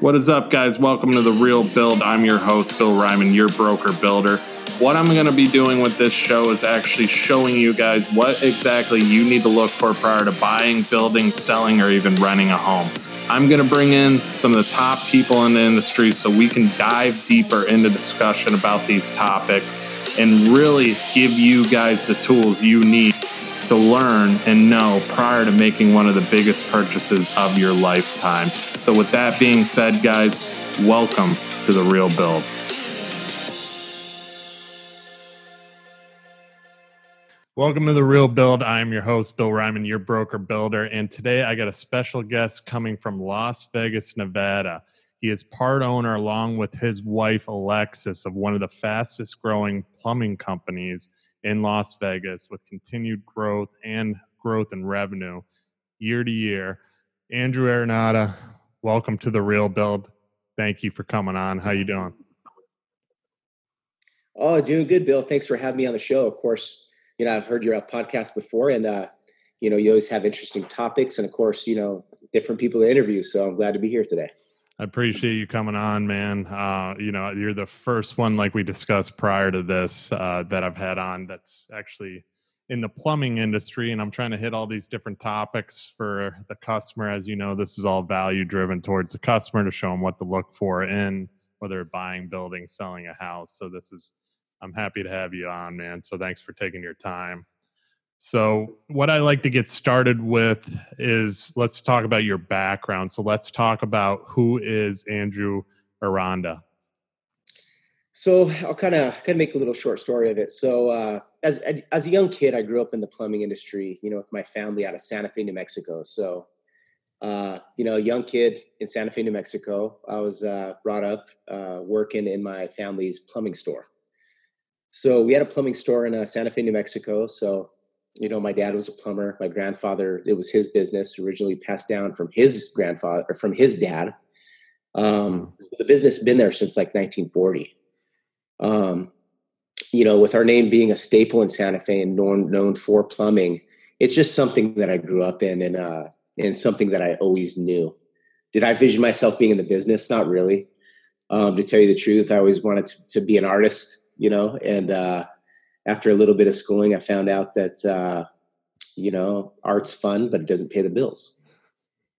What is up, guys? Welcome to The Real Build. I'm your host, Bill Ryman, your broker builder. What I'm going to be doing with this show is actually showing you guys what exactly you need to look for prior to buying, building, selling, or even renting a home. I'm going to bring in some of the top people in the industry so we can dive deeper into discussion about these topics and really give you guys the tools you need to learn and know prior to making one of the biggest purchases of your lifetime. So, with that being said, guys, welcome to the Real Build. Welcome to the Real Build. I'm your host, Bill Ryman, your broker builder. And today I got a special guest coming from Las Vegas, Nevada. He is part owner, along with his wife, Alexis, of one of the fastest growing plumbing companies in Las Vegas with continued growth and growth in revenue year to year. Andrew Aranda, welcome to the Real Build. Thank you for coming on. How you doing? Oh, doing good, Bill. Thanks for having me on the show. Of course, you know I've heard your podcast before, and uh, you know you always have interesting topics, and of course, you know different people to interview. So I'm glad to be here today. I appreciate you coming on, man. Uh, you know, you're the first one, like we discussed prior to this, uh, that I've had on that's actually in the plumbing industry and i'm trying to hit all these different topics for the customer. As you know this is all value driven towards the customer to show them what to look for in whether buying building selling a house. So this is i'm happy to have you on man. So thanks for taking your time so what i like to get started with is let's talk about your background so let's talk about who is andrew aranda so I'll kind of kind of make a little short story of it. So uh, as as a young kid, I grew up in the plumbing industry, you know, with my family out of Santa Fe, New Mexico. So uh, you know, a young kid in Santa Fe, New Mexico. I was uh, brought up uh, working in my family's plumbing store. So we had a plumbing store in uh, Santa Fe, New Mexico. So you know, my dad was a plumber. My grandfather, it was his business, originally passed down from his grandfather or from his dad. Um, so the business has been there since like 1940 um, you know, with our name being a staple in Santa Fe and known known for plumbing, it's just something that I grew up in and uh, and something that I always knew. Did I vision myself being in the business? Not really. Um, to tell you the truth, I always wanted to, to be an artist, you know. And uh, after a little bit of schooling, I found out that uh, you know art's fun, but it doesn't pay the bills.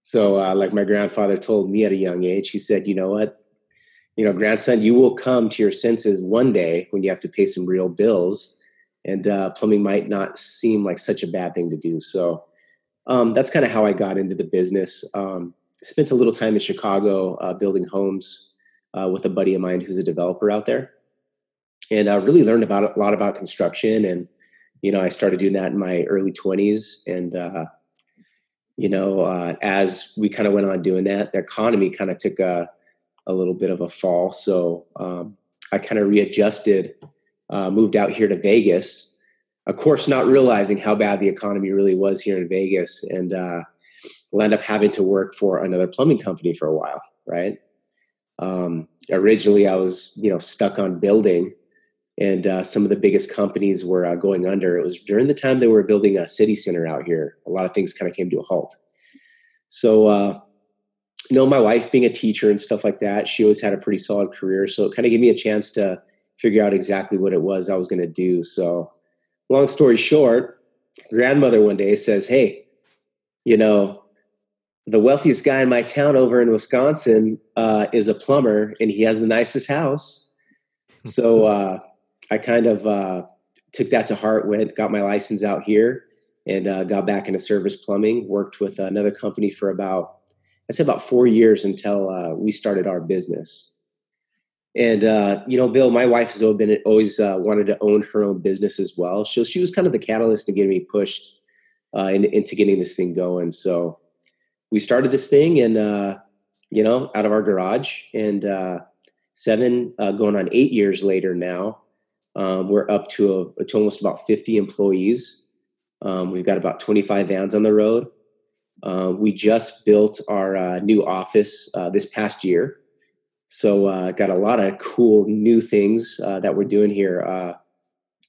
So, uh, like my grandfather told me at a young age, he said, "You know what? you know, grandson, you will come to your senses one day when you have to pay some real bills, and uh, plumbing might not seem like such a bad thing to do. So um, that's kind of how I got into the business. Um, spent a little time in Chicago uh, building homes uh, with a buddy of mine who's a developer out there, and I really learned about a lot about construction. And you know, I started doing that in my early twenties, and uh, you know, uh, as we kind of went on doing that, the economy kind of took a a little bit of a fall. So um, I kind of readjusted, uh, moved out here to Vegas. Of course, not realizing how bad the economy really was here in Vegas, and uh, will end up having to work for another plumbing company for a while. Right. Um, originally, I was you know stuck on building, and uh, some of the biggest companies were uh, going under. It was during the time they were building a city center out here. A lot of things kind of came to a halt. So uh, you know, my wife being a teacher and stuff like that, she always had a pretty solid career. So it kind of gave me a chance to figure out exactly what it was I was going to do. So, long story short, grandmother one day says, Hey, you know, the wealthiest guy in my town over in Wisconsin uh, is a plumber and he has the nicest house. so uh, I kind of uh, took that to heart, went, got my license out here and uh, got back into service plumbing, worked with another company for about I'd say about four years until uh, we started our business. And uh, you know, Bill, my wife has always been always uh, wanted to own her own business as well. So she was kind of the catalyst to getting me pushed uh, in, into getting this thing going. So we started this thing, and uh, you know, out of our garage, and seven going on eight years later now, um, we're up to, a, to almost about fifty employees. Um, we've got about twenty five vans on the road. Uh, we just built our uh, new office uh, this past year. So uh, got a lot of cool new things uh, that we're doing here.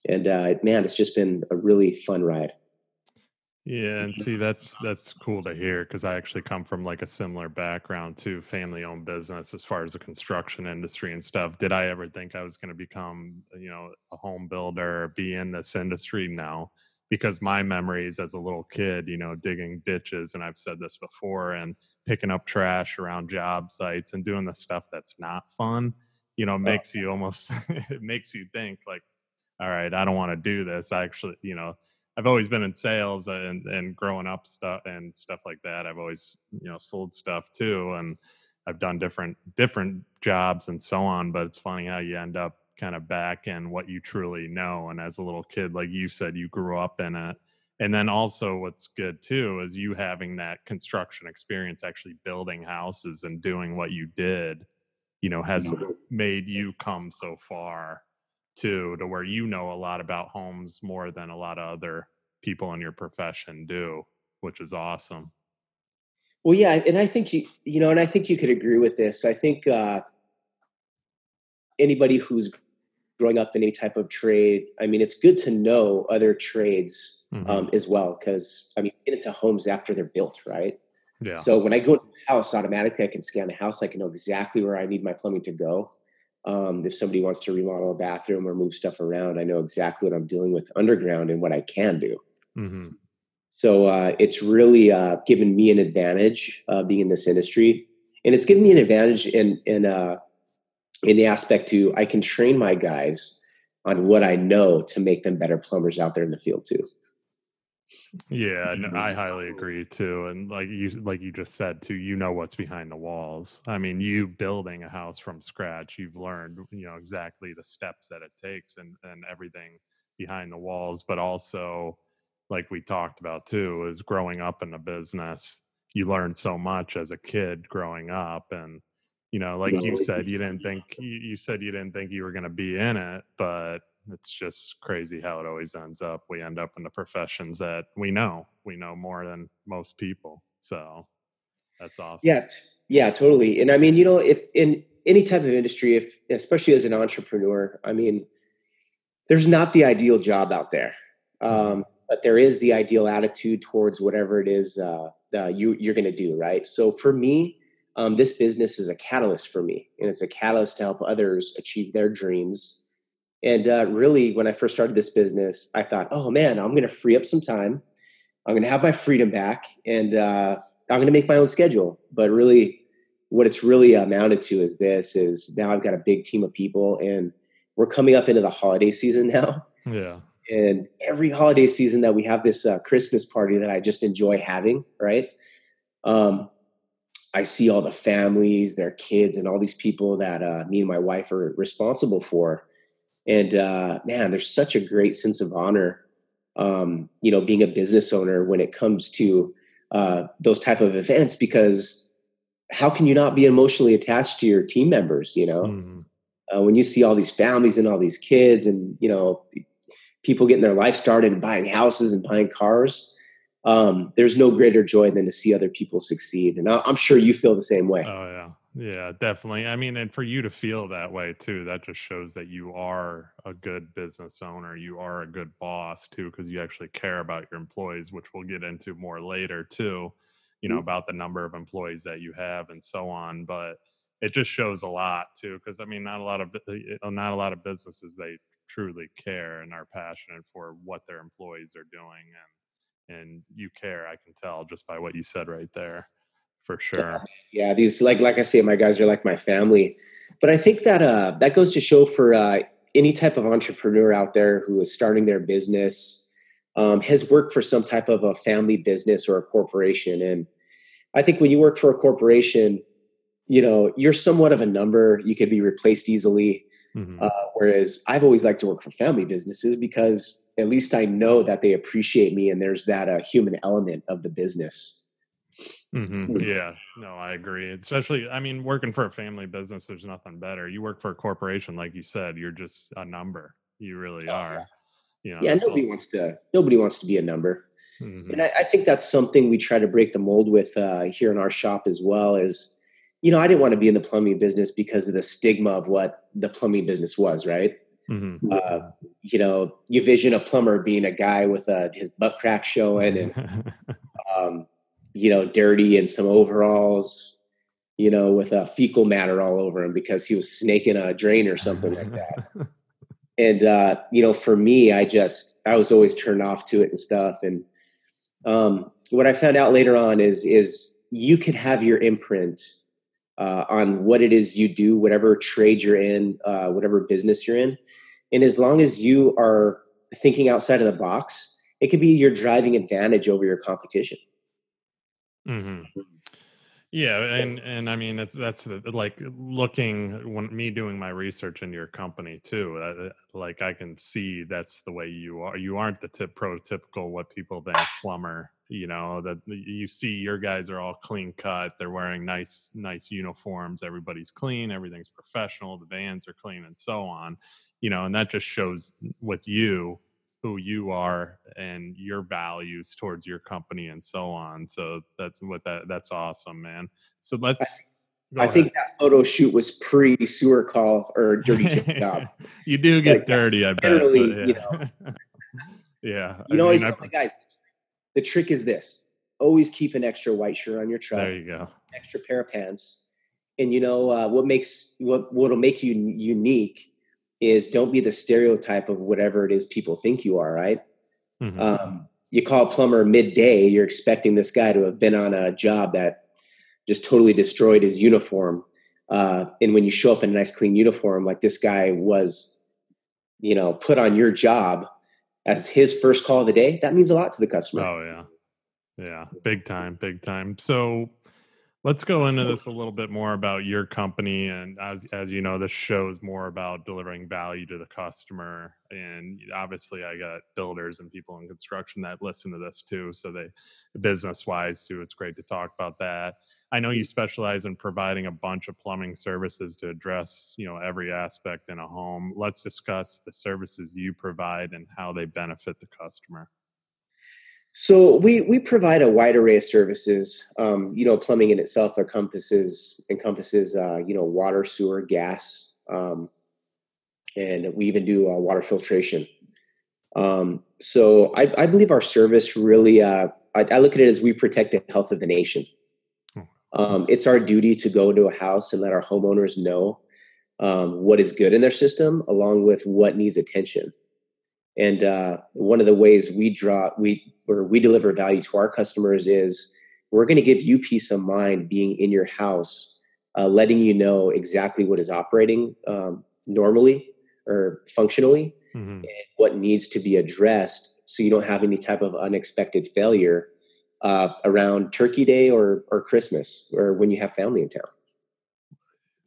And man, it's just been a really fun ride. Yeah, and see that's that's cool to hear because I actually come from like a similar background to family owned business as far as the construction industry and stuff. Did I ever think I was going to become, you know, a home builder or be in this industry? No, because my memories as a little kid, you know, digging ditches, and I've said this before, and picking up trash around job sites and doing the stuff that's not fun, you know, makes you almost it makes you think like, all right, I don't want to do this. I actually, you know I've always been in sales and and growing up stuff and stuff like that. I've always you know sold stuff too, and I've done different different jobs and so on. But it's funny how you end up kind of back in what you truly know. And as a little kid, like you said, you grew up in it. And then also, what's good too is you having that construction experience, actually building houses and doing what you did, you know, has made you come so far too, to where you know a lot about homes more than a lot of other people in your profession do, which is awesome. Well, yeah, and I think you, you know, and I think you could agree with this. I think uh, anybody who's growing up in any type of trade, I mean, it's good to know other trades mm-hmm. um, as well, because I mean, get into homes after they're built, right? Yeah. So when I go to the house, automatically I can scan the house. I can know exactly where I need my plumbing to go. Um, if somebody wants to remodel a bathroom or move stuff around, I know exactly what I'm dealing with underground and what I can do. Mm-hmm. So uh, it's really uh, given me an advantage uh, being in this industry, and it's given me an advantage in in uh, in the aspect to I can train my guys on what I know to make them better plumbers out there in the field too. Yeah, no, I highly agree too. And like you like you just said too, you know what's behind the walls. I mean, you building a house from scratch, you've learned, you know, exactly the steps that it takes and and everything behind the walls, but also like we talked about too, is growing up in a business. You learn so much as a kid growing up and you know, like you said, you didn't think you said you didn't think you were going to be in it, but it's just crazy how it always ends up. We end up in the professions that we know. We know more than most people. So that's awesome. Yeah. Yeah, totally. And I mean, you know, if in any type of industry, if especially as an entrepreneur, I mean, there's not the ideal job out there. Mm-hmm. Um, but there is the ideal attitude towards whatever it is uh, uh, you, you're going to do, right? So for me, um, this business is a catalyst for me, and it's a catalyst to help others achieve their dreams and uh, really, when I first started this business, I thought, oh man, I'm going to free up some time. I'm going to have my freedom back and uh, I'm going to make my own schedule. But really, what it's really amounted to is this is now I've got a big team of people and we're coming up into the holiday season now. Yeah. And every holiday season that we have this uh, Christmas party that I just enjoy having, right? Um, I see all the families, their kids, and all these people that uh, me and my wife are responsible for and uh, man, there's such a great sense of honor, um, you know, being a business owner when it comes to uh, those type of events because how can you not be emotionally attached to your team members? You know, mm-hmm. uh, when you see all these families and all these kids and you know people getting their life started and buying houses and buying cars. Um, there's no greater joy than to see other people succeed, and I'm sure you feel the same way. Oh yeah, yeah, definitely. I mean, and for you to feel that way too, that just shows that you are a good business owner. You are a good boss too, because you actually care about your employees, which we'll get into more later too, you know, mm-hmm. about the number of employees that you have and so on. But it just shows a lot too, because I mean, not a lot of uh, not a lot of businesses they truly care and are passionate for what their employees are doing and and you care i can tell just by what you said right there for sure. Yeah, these like like I say, my guys are like my family. But I think that uh, that goes to show for uh, any type of entrepreneur out there who is starting their business, um, has worked for some type of a family business or a corporation. And I think when you work for a corporation, you know you're somewhat of a number. You could be replaced easily. Mm-hmm. Uh, whereas I've always liked to work for family businesses because at least I know that they appreciate me and there's that uh, human element of the business. Mm-hmm. Yeah, no, I agree. Especially, I mean, working for a family business, there's nothing better. You work for a corporation, like you said, you're just a number. You really oh, are. Yeah. You know, yeah, nobody wants to. Nobody wants to be a number, mm-hmm. and I, I, think that's something we try to break the mold with uh, here in our shop as well. Is you know, I didn't want to be in the plumbing business because of the stigma of what the plumbing business was, right? Mm-hmm. Uh, you know, you vision a plumber being a guy with a, his butt crack showing and, um, you know, dirty and some overalls, you know, with a fecal matter all over him because he was snaking a drain or something like that. and, uh, you know, for me, I just, I was always turned off to it and stuff. And um, what I found out later on is, is you could have your imprint uh, on what it is you do, whatever trade you're in, uh, whatever business you're in. And as long as you are thinking outside of the box, it could be your driving advantage over your competition. Mm-hmm. Yeah, and and I mean it's that's like looking when me doing my research into your company too. Uh, like I can see that's the way you are. You aren't the tip prototypical what people think plumber. You know that you see your guys are all clean cut. They're wearing nice nice uniforms. Everybody's clean. Everything's professional. The vans are clean and so on. You know, and that just shows with you who you are and your values towards your company and so on. So that's what that that's awesome, man. So let's I ahead. think that photo shoot was pre sewer call or dirty job. you do get like, dirty, I bet. But, yeah. you know. yeah. You know, always tell my guys, the trick is this. Always keep an extra white shirt on your truck. There you go. Extra pair of pants. And you know uh, what makes what what'll make you unique is don't be the stereotype of whatever it is people think you are, right? Mm-hmm. Um, you call a plumber midday, you're expecting this guy to have been on a job that just totally destroyed his uniform. Uh, and when you show up in a nice clean uniform, like this guy was, you know, put on your job as his first call of the day, that means a lot to the customer. Oh yeah. Yeah. Big time, big time. So Let's go into this a little bit more about your company, and as as you know, this show is more about delivering value to the customer. And obviously, I got builders and people in construction that listen to this too, so they, business wise too, it's great to talk about that. I know you specialize in providing a bunch of plumbing services to address you know every aspect in a home. Let's discuss the services you provide and how they benefit the customer. So we we provide a wide array of services. Um, you know, plumbing in itself encompasses encompasses uh, you know water, sewer, gas, um, and we even do uh, water filtration. Um, so I, I, believe our service really. Uh, I, I, look at it as we protect the health of the nation. Hmm. Um, it's our duty to go into a house and let our homeowners know um, what is good in their system, along with what needs attention. And uh, one of the ways we draw we or we deliver value to our customers is we're going to give you peace of mind being in your house, uh, letting you know exactly what is operating um, normally or functionally, mm-hmm. and what needs to be addressed, so you don't have any type of unexpected failure uh, around Turkey Day or or Christmas or when you have family in town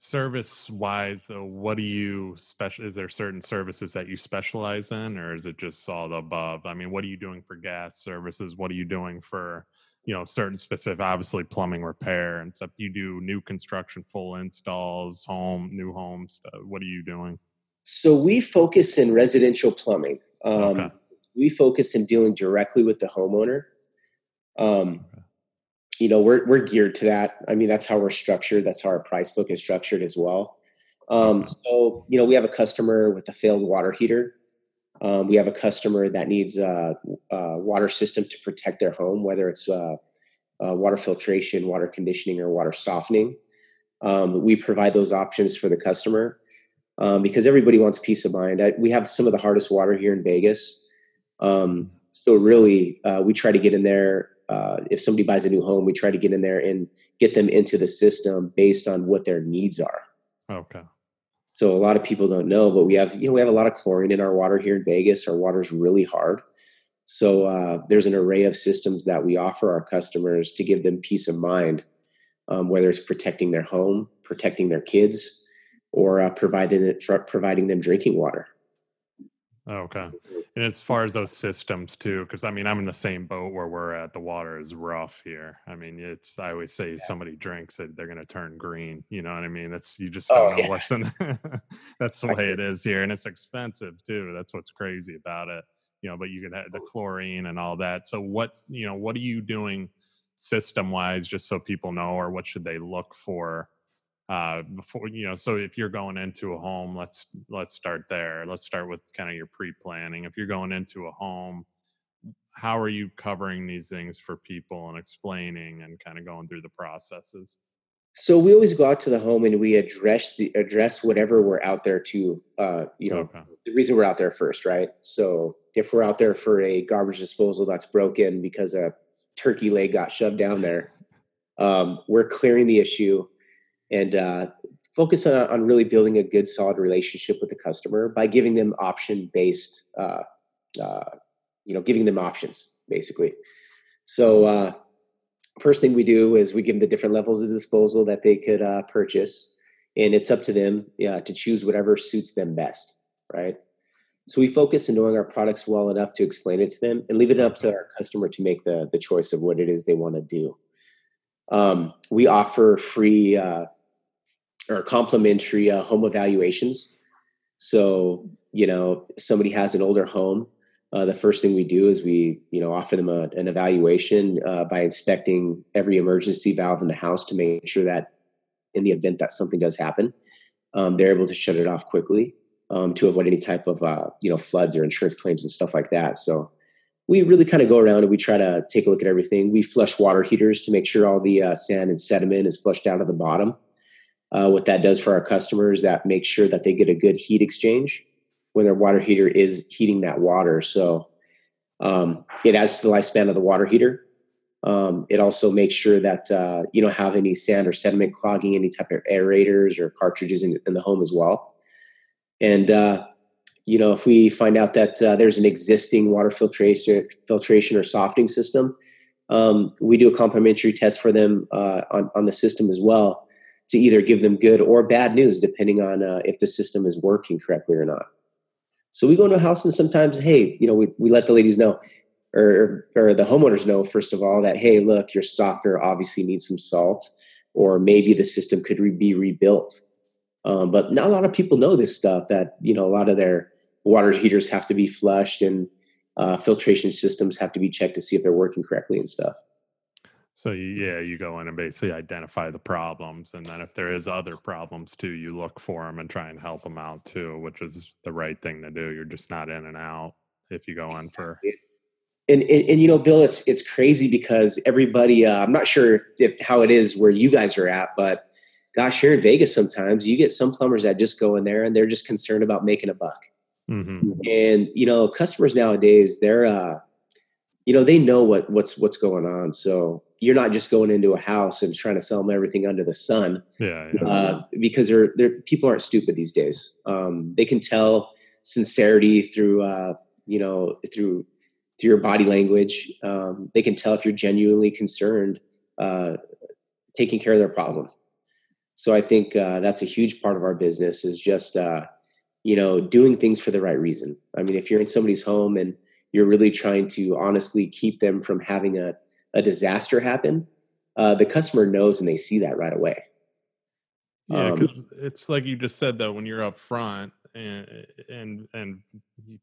service wise though what do you special is there certain services that you specialize in or is it just all the above? I mean what are you doing for gas services? What are you doing for you know certain specific obviously plumbing repair and stuff. You do new construction full installs home new homes uh, what are you doing? So we focus in residential plumbing. Um, okay. we focus in dealing directly with the homeowner. Um, you know we're we're geared to that. I mean, that's how we're structured. That's how our price book is structured as well. Um, so you know, we have a customer with a failed water heater. Um, we have a customer that needs a, a, water system to protect their home, whether it's uh, uh, water filtration, water conditioning, or water softening. Um, we provide those options for the customer um, because everybody wants peace of mind. I, we have some of the hardest water here in Vegas. Um, so really, uh, we try to get in there uh, if somebody buys a new home, we try to get in there and get them into the system based on what their needs are. Okay. So a lot of people don't know, but we have you know we have a lot of chlorine in our water here in Vegas. Our water's really hard. So uh, there's an array of systems that we offer our customers to give them peace of mind, um, whether it's protecting their home, protecting their kids, or uh, providing providing them drinking water. Okay. And as far as those systems too, because I mean, I'm in the same boat where we're at. The water is rough here. I mean, it's, I always say yeah. somebody drinks it, they're going to turn green. You know what I mean? That's, you just don't oh, know yeah. what's in, that's the way it is here. And it's expensive too. That's what's crazy about it. You know, but you can have the oh. chlorine and all that. So what's, you know, what are you doing system wise, just so people know, or what should they look for uh, before you know so if you're going into a home let's let's start there. Let's start with kind of your pre-planning. If you're going into a home how are you covering these things for people and explaining and kind of going through the processes? So we always go out to the home and we address the address whatever we're out there to uh, you know okay. the reason we're out there first right? So if we're out there for a garbage disposal that's broken because a turkey leg got shoved down there um, we're clearing the issue and uh, focus on, on, really building a good solid relationship with the customer by giving them option based uh, uh, you know giving them options basically. So uh, first thing we do is we give them the different levels of disposal that they could uh, purchase and it's up to them yeah, to choose whatever suits them best right? So we focus on knowing our products well enough to explain it to them and leave it up to our customer to make the, the choice of what it is they want to do um, we offer free uh, or complimentary uh, home evaluations. So, you know, somebody has an older home. Uh, the first thing we do is we, you know, offer them a, an evaluation uh, by inspecting every emergency valve in the house to make sure that, in the event that something does happen, um, they're able to shut it off quickly um, to avoid any type of, uh, you know, floods or insurance claims and stuff like that. So, we really kind of go around and we try to take a look at everything. We flush water heaters to make sure all the uh, sand and sediment is flushed out of the bottom. Uh, what that does for our customers, that makes sure that they get a good heat exchange when their water heater is heating that water. So um, it adds to the lifespan of the water heater. Um, it also makes sure that uh, you don't have any sand or sediment clogging any type of aerators or cartridges in, in the home as well. And uh, you know, if we find out that uh, there's an existing water filtration, filtration or softening system, um, we do a complimentary test for them uh, on, on the system as well to either give them good or bad news, depending on uh, if the system is working correctly or not. So we go into a house and sometimes, hey, you know, we, we let the ladies know or, or the homeowners know, first of all, that, hey, look, your softener obviously needs some salt, or maybe the system could re- be rebuilt. Um, but not a lot of people know this stuff that, you know, a lot of their water heaters have to be flushed and uh, filtration systems have to be checked to see if they're working correctly and stuff. So yeah, you go in and basically identify the problems, and then if there is other problems too, you look for them and try and help them out too, which is the right thing to do. You're just not in and out if you go exactly. in for. And, and, and you know, Bill, it's it's crazy because everybody. Uh, I'm not sure if, how it is where you guys are at, but gosh, here in Vegas, sometimes you get some plumbers that just go in there and they're just concerned about making a buck. Mm-hmm. And you know, customers nowadays, they're uh, you know, they know what what's what's going on. So you're not just going into a house and trying to sell them everything under the sun. Yeah, yeah. Uh, because they're, they're people aren't stupid these days. Um, they can tell sincerity through uh, you know through through your body language. Um, they can tell if you're genuinely concerned, uh, taking care of their problem. So I think uh, that's a huge part of our business is just uh, you know, doing things for the right reason. I mean, if you're in somebody's home and you're really trying to honestly keep them from having a, a disaster happen, uh, the customer knows and they see that right away. Yeah, because um, it's like you just said though, when you're up front and and and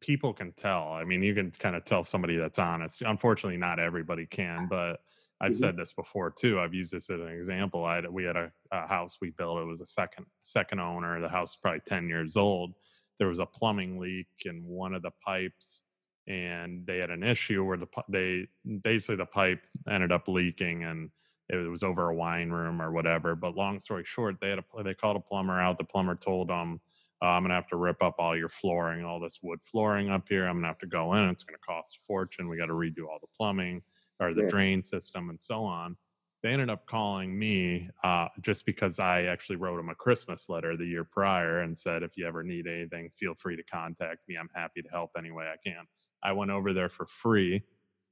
people can tell. I mean, you can kind of tell somebody that's honest. Unfortunately, not everybody can, but I've mm-hmm. said this before too. I've used this as an example. I we had a, a, house we built. It was a second second owner. The house is probably ten years old, there was a plumbing leak in one of the pipes and they had an issue where the they basically the pipe ended up leaking and it was over a wine room or whatever but long story short they had a they called a plumber out the plumber told them uh, i'm gonna have to rip up all your flooring all this wood flooring up here i'm gonna have to go in it's gonna cost a fortune we got to redo all the plumbing or the yeah. drain system and so on they ended up calling me uh, just because I actually wrote them a Christmas letter the year prior and said, if you ever need anything, feel free to contact me. I'm happy to help any way I can. I went over there for free,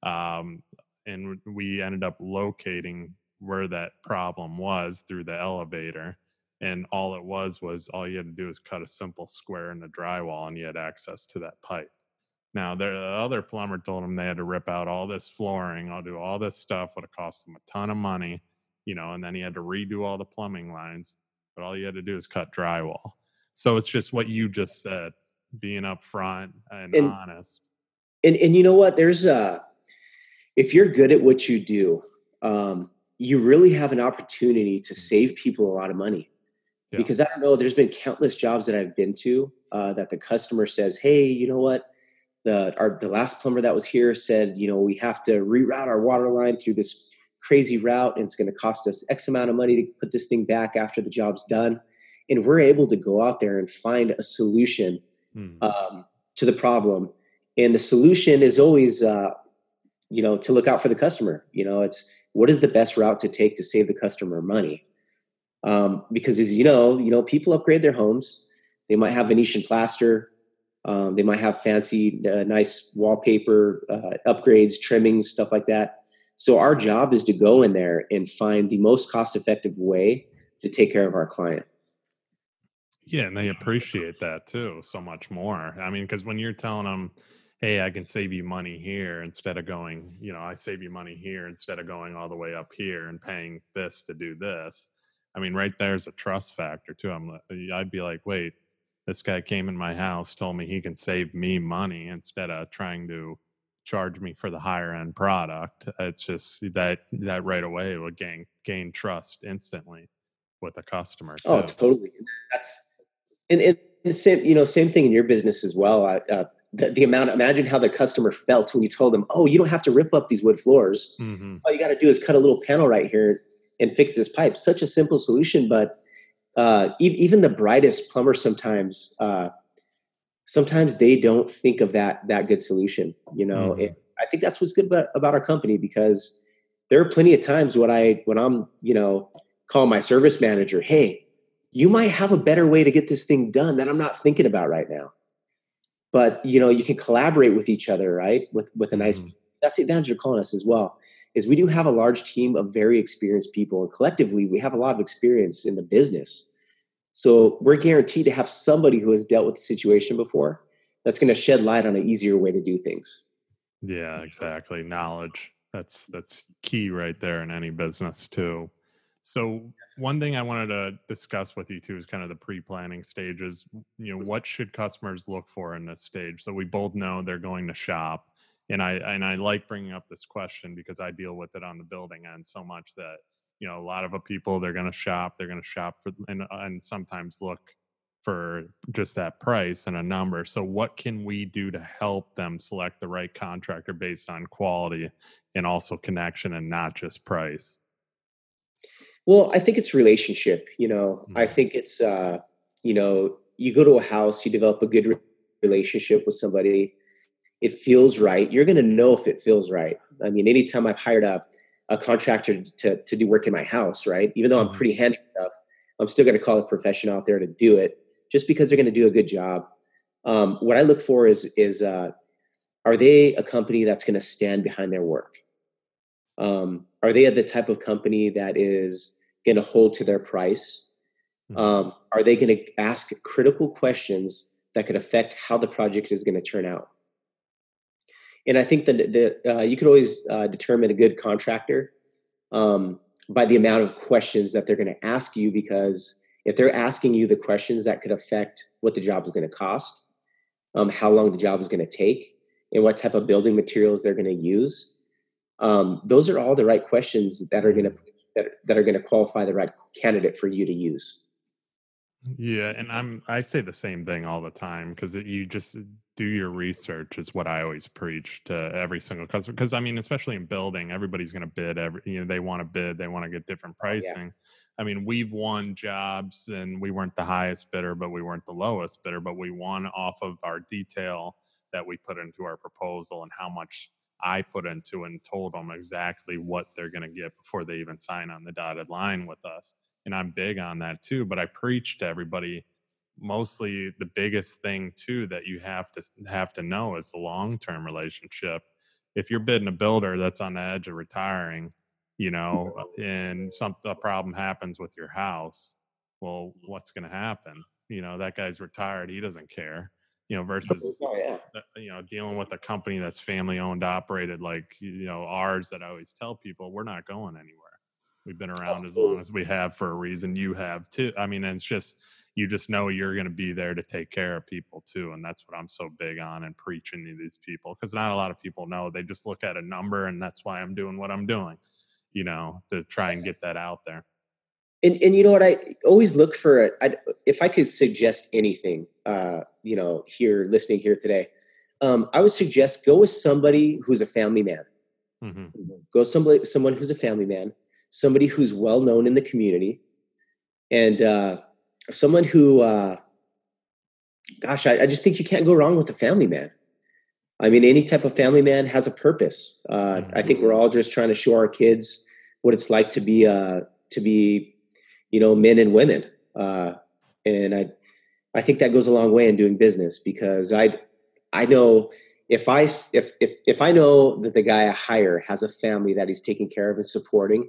um, and we ended up locating where that problem was through the elevator. And all it was was all you had to do was cut a simple square in the drywall, and you had access to that pipe. Now, the other plumber told them they had to rip out all this flooring, I'll do all this stuff, would have cost them a ton of money, you know, and then he had to redo all the plumbing lines. But all you had to do is cut drywall. So it's just what you just said, being upfront and, and honest. And and you know what? There's a if you're good at what you do, um, you really have an opportunity to save people a lot of money. Yeah. Because I don't know, there's been countless jobs that I've been to uh, that the customer says, "Hey, you know what? The our the last plumber that was here said, you know, we have to reroute our water line through this crazy route, and it's going to cost us X amount of money to put this thing back after the job's done." And we're able to go out there and find a solution hmm. um, to the problem, and the solution is always, uh, you know, to look out for the customer. You know, it's what is the best route to take to save the customer money um, because as you know, you know, people upgrade their homes. They might have Venetian plaster. Um, they might have fancy, uh, nice wallpaper uh, upgrades, trimmings, stuff like that. So our job is to go in there and find the most cost-effective way to take care of our client. Yeah, and they appreciate that too so much more. I mean, because when you're telling them, "Hey, I can save you money here," instead of going, you know, I save you money here instead of going all the way up here and paying this to do this I mean, right there's a trust factor too. I'm, I'd be like, wait, this guy came in my house, told me he can save me money instead of trying to charge me for the higher end product. It's just that that right away would gain gain trust instantly with a customer. Oh. Oh, totally. That's and, and same you know same thing in your business as well. Uh, the, the, amount imagine how the customer felt when you told them, oh, you don't have to rip up these wood floors. Mm-hmm. All you got to do is cut a little panel right here and fix this pipe. Such a simple solution, but uh, e- even the brightest plumber sometimes uh, sometimes they don't think of that that good solution. You know, mm-hmm. it, I think that's what's good about, about our company because there are plenty of times when I when I'm you know call my service manager, hey, you might have a better way to get this thing done that I'm not thinking about right now. But you know, you can collaborate with each other, right? With with a nice. Mm-hmm. That's the advantage of calling us as well is we do have a large team of very experienced people and collectively we have a lot of experience in the business so we're guaranteed to have somebody who has dealt with the situation before that's going to shed light on an easier way to do things. Yeah exactly. Knowledge. That's that's key right there in any business too. So one thing i wanted to discuss with you too is kind of the pre-planning stages. You know what should customers look for in this stage? So we both know they're going to shop and I and I like bringing up this question because I deal with it on the building end so much that you know a lot of people they're going to shop they're going to shop for and and sometimes look for just that price and a number. So what can we do to help them select the right contractor based on quality and also connection and not just price? Well, I think it's relationship, you know. Mm-hmm. I think it's uh you know, you go to a house, you develop a good relationship with somebody it feels right, you're going to know if it feels right. I mean, anytime I've hired a, a contractor to, to do work in my house, right? Even though I'm mm-hmm. pretty handy enough, I'm still going to call a professional out there to do it just because they're going to do a good job. Um, what I look for is, is uh, are they a company that's going to stand behind their work? Um, are they the type of company that is going to hold to their price? Mm-hmm. Um, are they going to ask critical questions that could affect how the project is going to turn out? And I think that the, uh, you could always uh, determine a good contractor um, by the amount of questions that they're going to ask you. Because if they're asking you the questions that could affect what the job is going to cost, um, how long the job is going to take, and what type of building materials they're going to use, um, those are all the right questions that are going to that, that are going to qualify the right candidate for you to use. Yeah, and I'm I say the same thing all the time because you just do your research is what I always preach to every single customer. Because I mean, especially in building, everybody's going to bid. Every you know, they want to bid. They want to get different pricing. Oh, yeah. I mean, we've won jobs, and we weren't the highest bidder, but we weren't the lowest bidder. But we won off of our detail that we put into our proposal and how much I put into and told them exactly what they're going to get before they even sign on the dotted line with us. And I'm big on that too. But I preach to everybody mostly the biggest thing too that you have to have to know is the long term relationship. If you're bidding a builder that's on the edge of retiring, you know, and some a problem happens with your house, well, what's going to happen? You know, that guy's retired; he doesn't care. You know, oh, versus oh, yeah. you know dealing with a company that's family owned, operated like you know ours. That I always tell people, we're not going anywhere. We've been around as long as we have for a reason. You have too. I mean, it's just you just know you're going to be there to take care of people too and that's what i'm so big on and preaching to these people because not a lot of people know. They just look at a number and that's why i'm doing what i'm doing you know to try and get that out there. And and you know what? I always look for I, if I could suggest anything uh you know here listening here today um I would suggest go with somebody who's a family man. Mm-hmm. go somebody someone who's a family man somebody who's well known in the community and uh someone who uh gosh I, I just think you can't go wrong with a family man I mean any type of family man has a purpose uh mm-hmm. I think we're all just trying to show our kids what it's like to be uh to be you know, men and women. Uh, and I, I think that goes a long way in doing business because I, I know if I if if if I know that the guy I hire has a family that he's taking care of and supporting,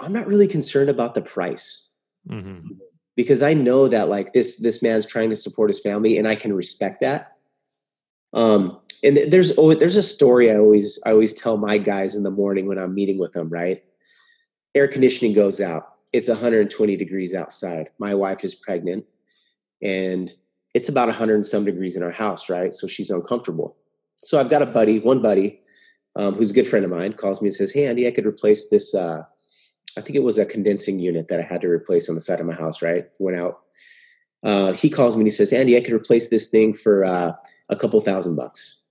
I'm not really concerned about the price. Mm-hmm. Because I know that like this this man's trying to support his family, and I can respect that. Um, and there's oh, there's a story I always I always tell my guys in the morning when I'm meeting with them. Right, air conditioning goes out it's 120 degrees outside. My wife is pregnant and it's about 100 and some degrees in our house, right? So she's uncomfortable. So I've got a buddy, one buddy, um, who's a good friend of mine, calls me and says, Hey, Andy, I could replace this. Uh, I think it was a condensing unit that I had to replace on the side of my house, right? Went out. Uh, he calls me and he says, Andy, I could replace this thing for uh, a couple thousand bucks.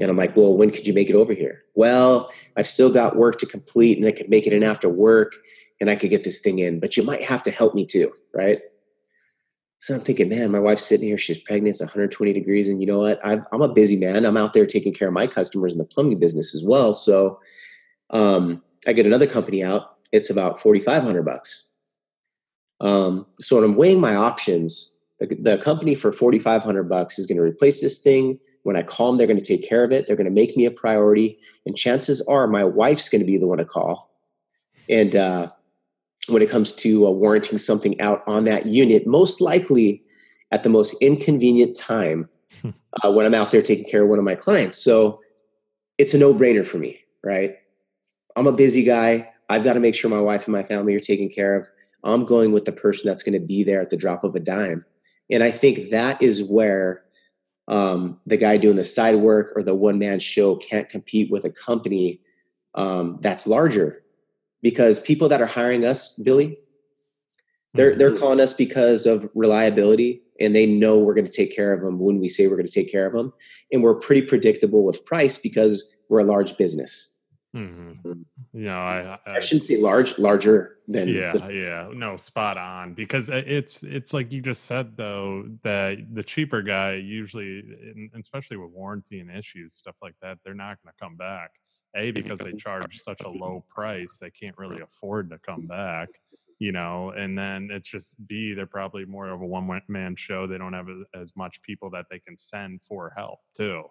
And I'm like, well, when could you make it over here? Well, I've still got work to complete and I could make it in after work and I could get this thing in, but you might have to help me too, right? So I'm thinking, man, my wife's sitting here, she's pregnant, it's 120 degrees. And you know what? i am a busy man. I'm out there taking care of my customers in the plumbing business as well. So um, I get another company out, it's about 4,500 bucks. Um, so when I'm weighing my options, the, the company for 4,500 bucks is going to replace this thing. When I call them, they're going to take care of it. They're going to make me a priority. And chances are my wife's going to be the one to call. And, uh, when it comes to uh, warranting something out on that unit, most likely at the most inconvenient time hmm. uh, when I'm out there taking care of one of my clients. So it's a no brainer for me, right? I'm a busy guy. I've got to make sure my wife and my family are taken care of. I'm going with the person that's going to be there at the drop of a dime. And I think that is where um, the guy doing the side work or the one man show can't compete with a company um, that's larger because people that are hiring us, Billy, they're they're mm-hmm. calling us because of reliability and they know we're going to take care of them when we say we're going to take care of them and we're pretty predictable with price because we're a large business mm-hmm. you know I, I, I shouldn't say large larger than yeah this. yeah. No spot on because it's it's like you just said though that the cheaper guy usually especially with warranty and issues stuff like that they're not going to come back. A because they charge such a low price they can't really afford to come back you know? And then it's just b they're probably more of a one man show. They don't have as much people that they can send for help too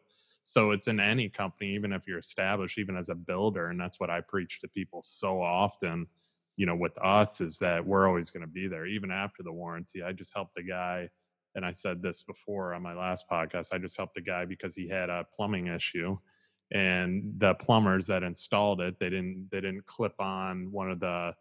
so it's in any company even if you're established even as a builder and that's what i preach to people so often you know with us is that we're always going to be there even after the warranty. I just helped a guy and i said this before on my last podcast i just helped a guy because he had a plumbing issue and the plumbers that installed it they didn't they didn't clip on one of the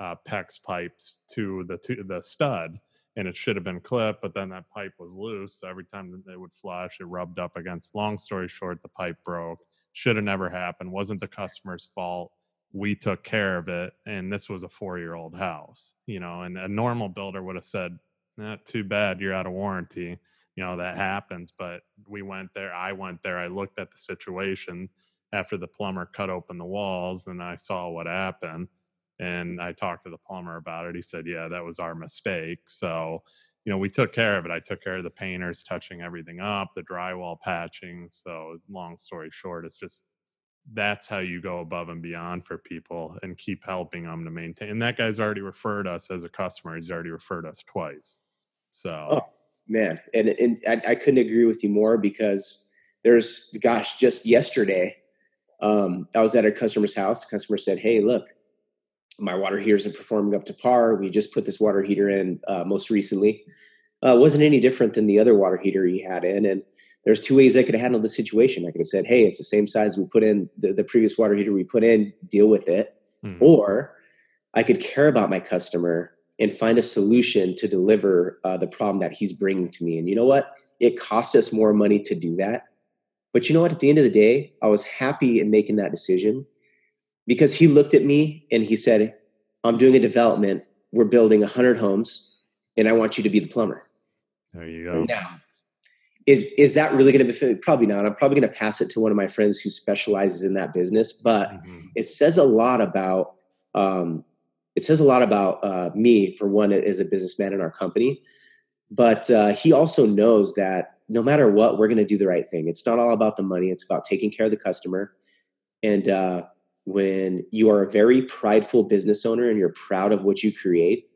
uh, PEX pipes to the to the stud and it should have been clipped but then that pipe was loose so every time it would flush it rubbed up against long story short the pipe broke. Should have never happened wasn't the customer's fault. We took care of it and this was a four year old house you know and a normal builder would have said eh, too bad you're out of warranty you know that happens but we went there i went there i looked at the situation after the plumber cut open the walls and i saw what happened and i talked to the plumber about it he said yeah that was our mistake. So you know we took care of it. I took care of the painters touching everything up the drywall patching. So long story short it's just that's how you go above and beyond for people and keep helping them to maintain and that guy's already referred us as a customer he's already referred us twice. So oh man, and, and I, I, couldn't agree with you more because there's, gosh, just yesterday, um, I was at a customer's house. The customer said, "Hey, look, my water heater isn't performing up to par. We just put this water heater in uh, most recently. Uh, wasn't any different than the other water heater he had in, and there's two ways I could have handled the situation. I could have said, "Hey, it's the same size we put in the, the previous water heater we put in. Deal with it," mm-hmm. or I could care about my customer and find a solution to deliver uh, the problem that he's bringing to me. And you know what? It cost us more money to do that. But you know what? At the end of the day, I was happy in making that decision because he looked at me and he said, I'm doing a development. We're building 100 homes, and I want you to be the plumber. There you go. Now, is is that really going to be probably not i'm probably going to pass it to one of my friends who specializes in that business but mm-hmm. it says a lot about um, it says a lot about uh, me for one as a businessman in our company but uh, he also knows that no matter what we're going to do the right thing it's not all about the money it's about taking care of the customer and uh, when you are a very prideful business owner and you're proud of what you create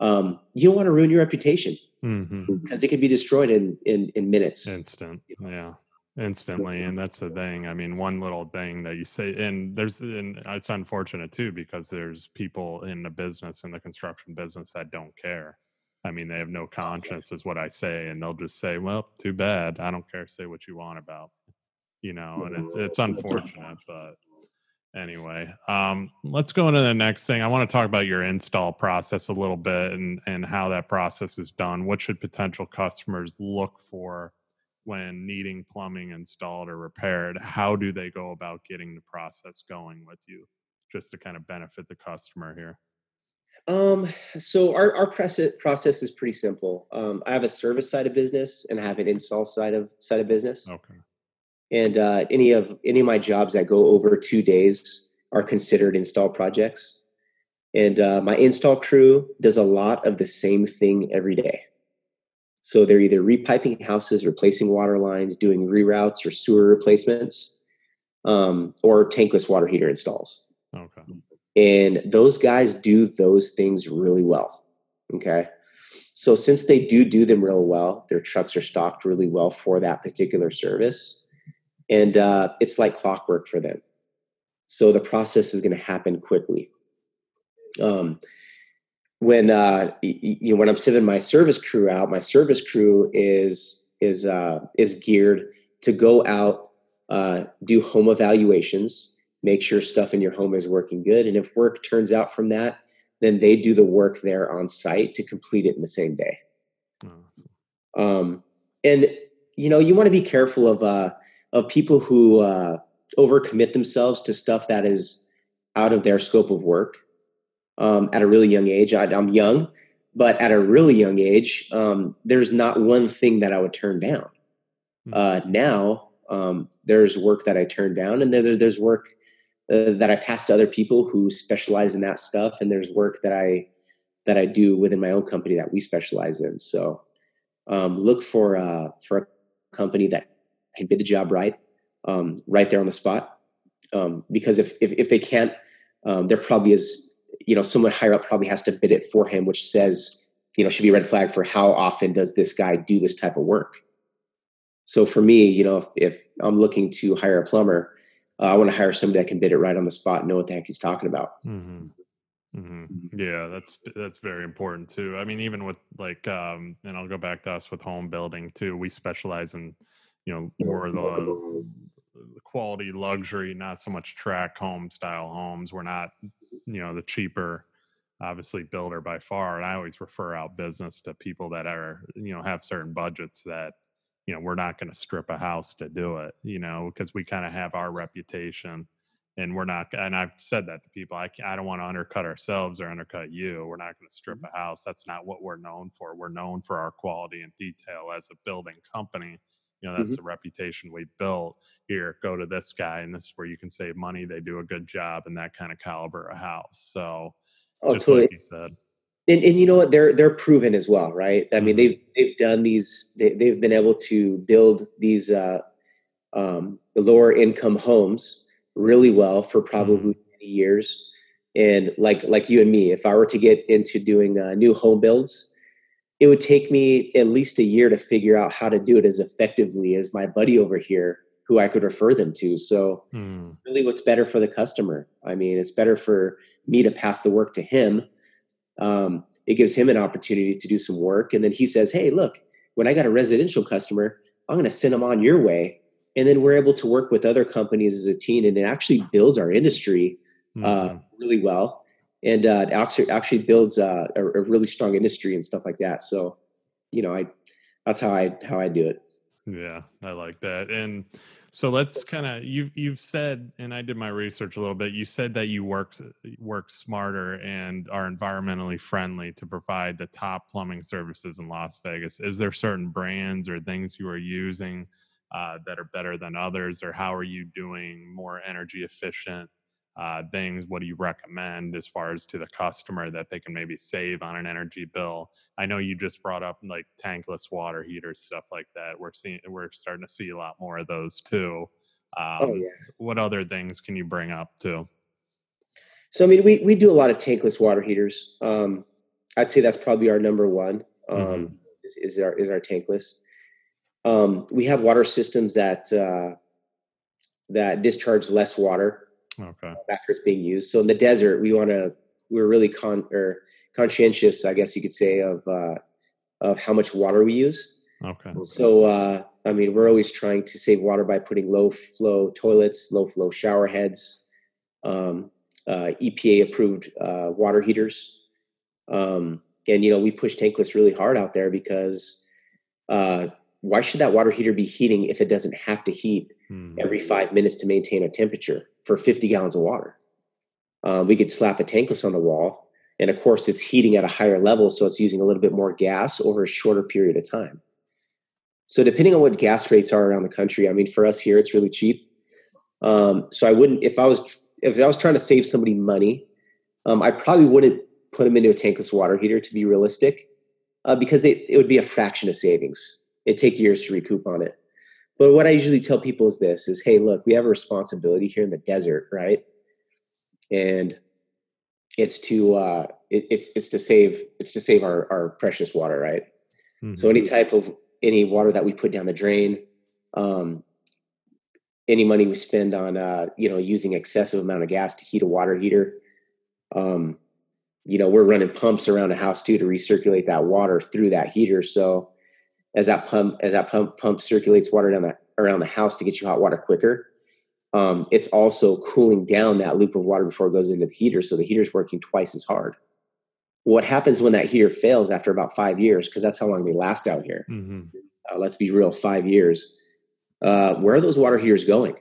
um, you don't want to ruin your reputation mm-hmm. because it can be destroyed in in, in minutes. Instant, yeah, instantly. And that's the thing. I mean, one little thing that you say, and there's, and it's unfortunate too because there's people in the business in the construction business that don't care. I mean, they have no conscience, is what I say, and they'll just say, "Well, too bad. I don't care. Say what you want about." You know, and it's it's unfortunate, but anyway um, let's go into the next thing. I want to talk about your install process a little bit and and how that process is done. What should potential customers look for when needing plumbing installed or repaired? How do they go about getting the process going with you just to kind of benefit the customer here? Um, so our, our process process is pretty simple. Um, I have a service side of business and I have an install side of side of business. Okay and uh, any of any of my jobs that go over two days are considered install projects. And uh, my install crew does a lot of the same thing every day. So they're either repiping houses replacing water lines doing reroutes or sewer replacements um, or tankless water heater installs. Okay. And those guys do those things really well okay? So since they do do them real well their trucks are stocked really well for that particular service and uh, it's like clockwork for them. So the process is going to happen quickly. Um, when uh, you know, when I'm sending my service crew out, my service crew is is uh, is geared to go out, uh, do home evaluations, make sure stuff in your home is working good, and if work turns out from that, then they do the work there on site to complete it in the same day. Oh, um, and you know, you want to be careful of uh, of people who uh, overcommit themselves to stuff that is out of their scope of work um, at a really young age. I, am young, but at a really young age, um, there's not one thing that I would turn down. Hmm. Uh, now, um, there's work that I turn down, and there, there's work uh, that I pass to other people who specialize in that stuff, and there's work that I that I do within my own company that we specialize in. So, um, look for uh, for a company that can bid the job right, um, right there on the spot. Um, because if, if, if they can't, um, there probably is, you know, someone higher up probably has to bid it for him, which says, you know, should be red flag for how often does this guy do this type of work. So for me, you know, if, if I'm looking to hire a plumber, uh, I want to hire somebody that can bid it right on the spot, and know what the heck he's talking about. Mm-hmm. Mm-hmm. Yeah, that's that's very important too. I mean, even with like, um, and I'll go back to us with home building too. We specialize in you know more the, the quality luxury not so much tract home style homes. We're not you know the cheaper obviously builder by far. And i always refer out business to people that are you know have certain budgets that you know we're not going to strip a house to do it you know because we kind of have our reputation. And we're not and i've said that to people i, I don't want to undercut ourselves or undercut you. We're not going to strip mm-hmm. a house. That's not what we're known for. We're known for our quality and detail as a building company you know that's mm-hmm. the reputation we built here go to this guy and this is where you can save money they do a good job in that kind of caliber of house so oh, just totally. like you said and, and you know what they're they're proven as well right i mean mm-hmm. they've they've done these they, they've been able to build these uh um the lower income homes really well for probably mm-hmm. many years and like like you and me if i were to get into doing uh, new home builds it would take me at least a year to figure out how to do it as effectively as my buddy over here who I could refer them to. So mm. really what's better for the customer? I mean, it's better for me to pass the work to him. Um, it gives him an opportunity to do some work. And then he says, Hey, look, when I got a residential customer, I'm going to send them on your way. And then we're able to work with other companies as a team and it actually builds our industry mm. uh, hmm. really well and uh, actually actually builds uh, a, a, really strong industry and stuff like that. So, you know, I that's how I how I do it. Yeah, I like that. And So let's kind of you you've said, and I did my research a little bit. You said that you work work smarter and are environmentally friendly to provide the top plumbing services in Las Vegas. Is there certain brands or things you are using uh, that are better than others, or how are you doing more energy efficient uh, things? What do you recommend as far as to the customer that they can maybe save on an energy bill? I know you just brought up like tankless water heaters, stuff like that. We're seeing we're starting to see a lot more of those too. Oh, um, oh yeah. What other things can you bring up too? So I mean, we we do a lot of tankless water heaters. Um, I'd say that's probably our number one. Um, mm-hmm. is, is, our is our tankless. Um, we have water systems that uh, that discharge less water okay. after it's being used. So in the desert, we want to we're really con or conscientious, I guess you could say, of uh, of how much water we use. Okay. So uh, I mean, we're always trying to save water by putting low flow toilets, low flow shower heads, um, uh, EPA approved uh, water heaters, um, and you know we push tankless really hard out there because uh, why should that water heater be heating if it doesn't have to heat hmm. every five minutes to maintain a temperature? for 50 gallons of water. Um, we could slap a tankless on the wall, and of course, it's heating at a higher level, so it's using a little bit more gas over a shorter period of time. So, depending on what gas rates are around the country, I mean, for us here, it's really cheap. Um, so, I wouldn't if I was if I was trying to save somebody money, um, I probably wouldn't put them into a tankless water heater to be realistic, uh, because they, it would be a fraction of savings. It'd take years to recoup on it. But what I usually tell people is this is, hey, look, we have a responsibility here in the desert, right? And it's to uh it, it's it's to save it's to save our, our precious water, right? Mm-hmm. So any type of any water that we put down the drain, um, any money we spend on uh, you know, using excessive amount of gas to heat a water heater, um, you know, we're running pumps around a house too to recirculate that water through that heater. So as that pump as that pump pump circulates water down the, around the house to get you hot water quicker. Um, it's also cooling down that loop of water before it goes into the heater, so the heater's working twice as hard. What happens when that heater fails after about five years? Because that's how long they last out here. Mm-hmm. Uh, let's be real, five years. Uh, where are those water heaters going?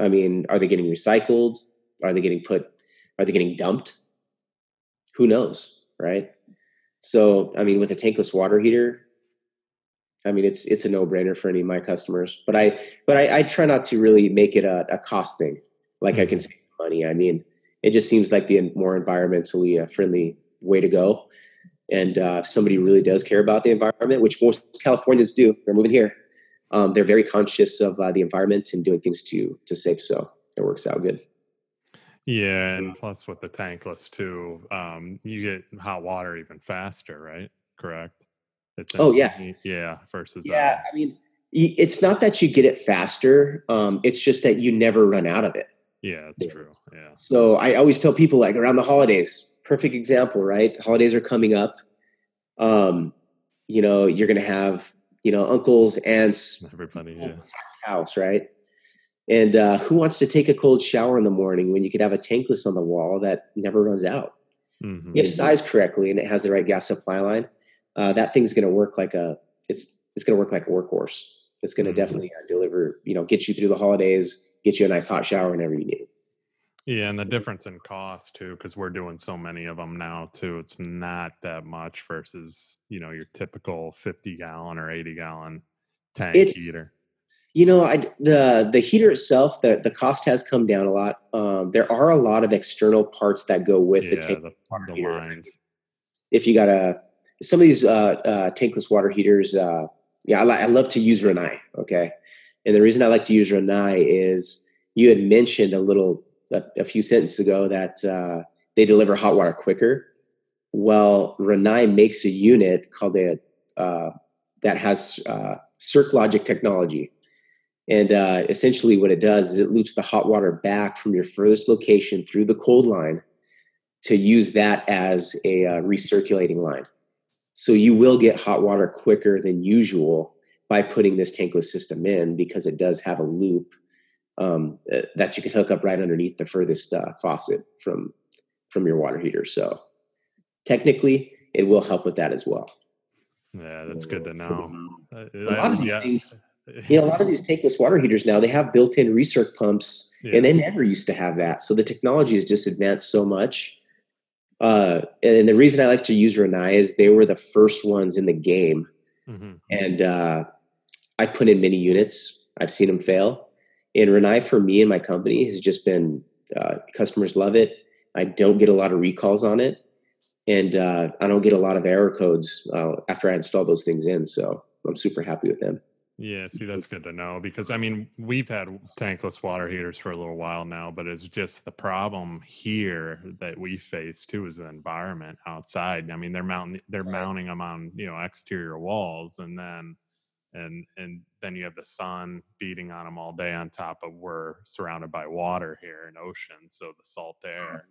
I mean, are they getting recycled? Are they getting put? Are they getting dumped? Who knows, right? So, I mean, with a tankless water heater, I mean, it's it's a no brainer for any of my customers. But I but I, I try not to really make it a, a cost thing. Like mm-hmm. I can mm-hmm. save money. I mean, it just seems like the more environmentally uh, friendly way to go. And uh, if somebody really does care about the environment, which most Californians do, they're moving here. Um, they're very conscious of uh, the environment and doing things to to save. So it works out good. Yeah, and plus with the tankless too, um, you get hot water even faster, right? Correct. Oh yeah, yeah. Versus yeah, uh, I mean, it's not that you get it faster. Um, it's just that you never run out of it. Yeah, that's yeah. true. Yeah. So I always tell people like around the holidays, perfect example, right? Holidays are coming up. Um, you know, you're gonna have you know uncles, aunts, everybody, yeah, house, right? And uh, who wants to take a cold shower in the morning when you could have a tankless on the wall that never runs out? Mm-hmm. If sized correctly and it has the right gas supply line, uh, that thing's going to work like a it's it's going to work like a workhorse. It's going to mm-hmm. definitely uh, deliver, you know, get you through the holidays, get you a nice hot shower whenever you need it. Yeah, and the difference in cost too, because we're doing so many of them now too. It's not that much versus you know your typical fifty gallon or eighty gallon tank it's, heater. You know, I the the heater itself, the the cost has come down a lot. Um, there are a lot of external parts that go with yeah, the tank. The, the lines. If you got a some of these uh, uh, tankless water heaters, uh, yeah, I, li- I, love to use Rinnai. Okay, and the reason I like to use Rinnai is you had mentioned a little a, a few sentences ago that uh, they deliver hot water quicker. Well, Rinnai makes a unit called a uh, that has uh, CircLogic technology. And uh, essentially, what it does is it loops the hot water back from your furthest location through the cold line to use that as a recirculating line. So you will get hot water quicker than usual by putting this tankless system in because it does have a loop um, uh, that you can hook up right underneath the furthest uh, faucet from from your water heater. So technically, it will help with that as well. Yeah, that's good to know. A lot of these yeah. things. you know, a lot of these tankless water heaters now they have built-in recirc pumps, yeah. and they never used to have that. So the technology has just advanced so much. Uh, and the reason I like to use Rinnai is they were the first ones in the game, mm-hmm. and uh, I put in many units. I've seen them fail, and Rinnai for me and my company has just been uh, customers love it. I don't get a lot of recalls on it, and uh, I don't get a lot of error codes uh, after I install those things in. So I'm super happy with them. Yeah, see, that's good to know because I mean, we've had tankless water heaters for a little while now, but it's just the problem here that we face too is the environment outside. I mean, they're mounting, they're mounting them on you know exterior walls, and then and and then you have the sun beating on them all day on top of we're surrounded by water here and ocean, so the salt air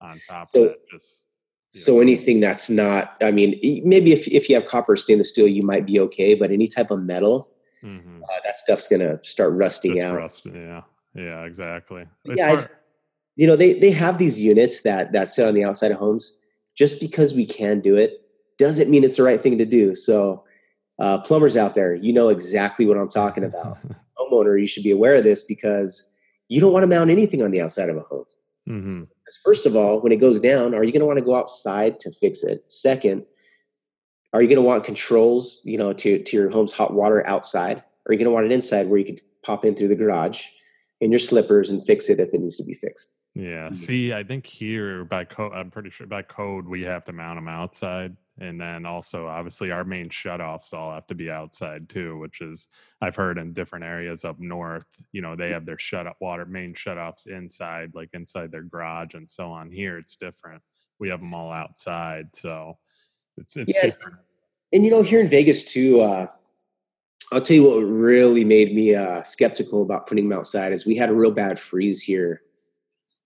on top so, of it just so anything that's not, I mean, maybe if, if you have copper stainless steel, you might be okay, but any type of metal, mm-hmm. uh, that stuff's going to start rusting out. Rust, yeah. Yeah, exactly. It's yeah. You know, they, they have these units that, that sit on the outside of homes. Just because we can do it doesn't mean it's the right thing to do. So, uh, plumbers out there, you know exactly what I'm talking about. Homeowner, you should be aware of this because you don't want to mount anything on the outside of a home. Mm-hmm. First of all, when it goes down, are you going to want to go outside to fix it? Second, are you going to want controls, you know, to, to your home's hot water outside? Or are you going to want it inside where you can pop in through the garage in your slippers and fix it if it needs to be fixed? Yeah. Mm-hmm. See, I think here by code, I'm pretty sure by code we have to mount them outside and then also obviously our main shutoffs all have to be outside too which is i've heard in different areas up north you know they have their shut up water main shutoffs inside like inside their garage and so on here it's different we have them all outside so it's it's yeah. different and you know here in vegas too uh i'll tell you what really made me uh skeptical about putting them outside is we had a real bad freeze here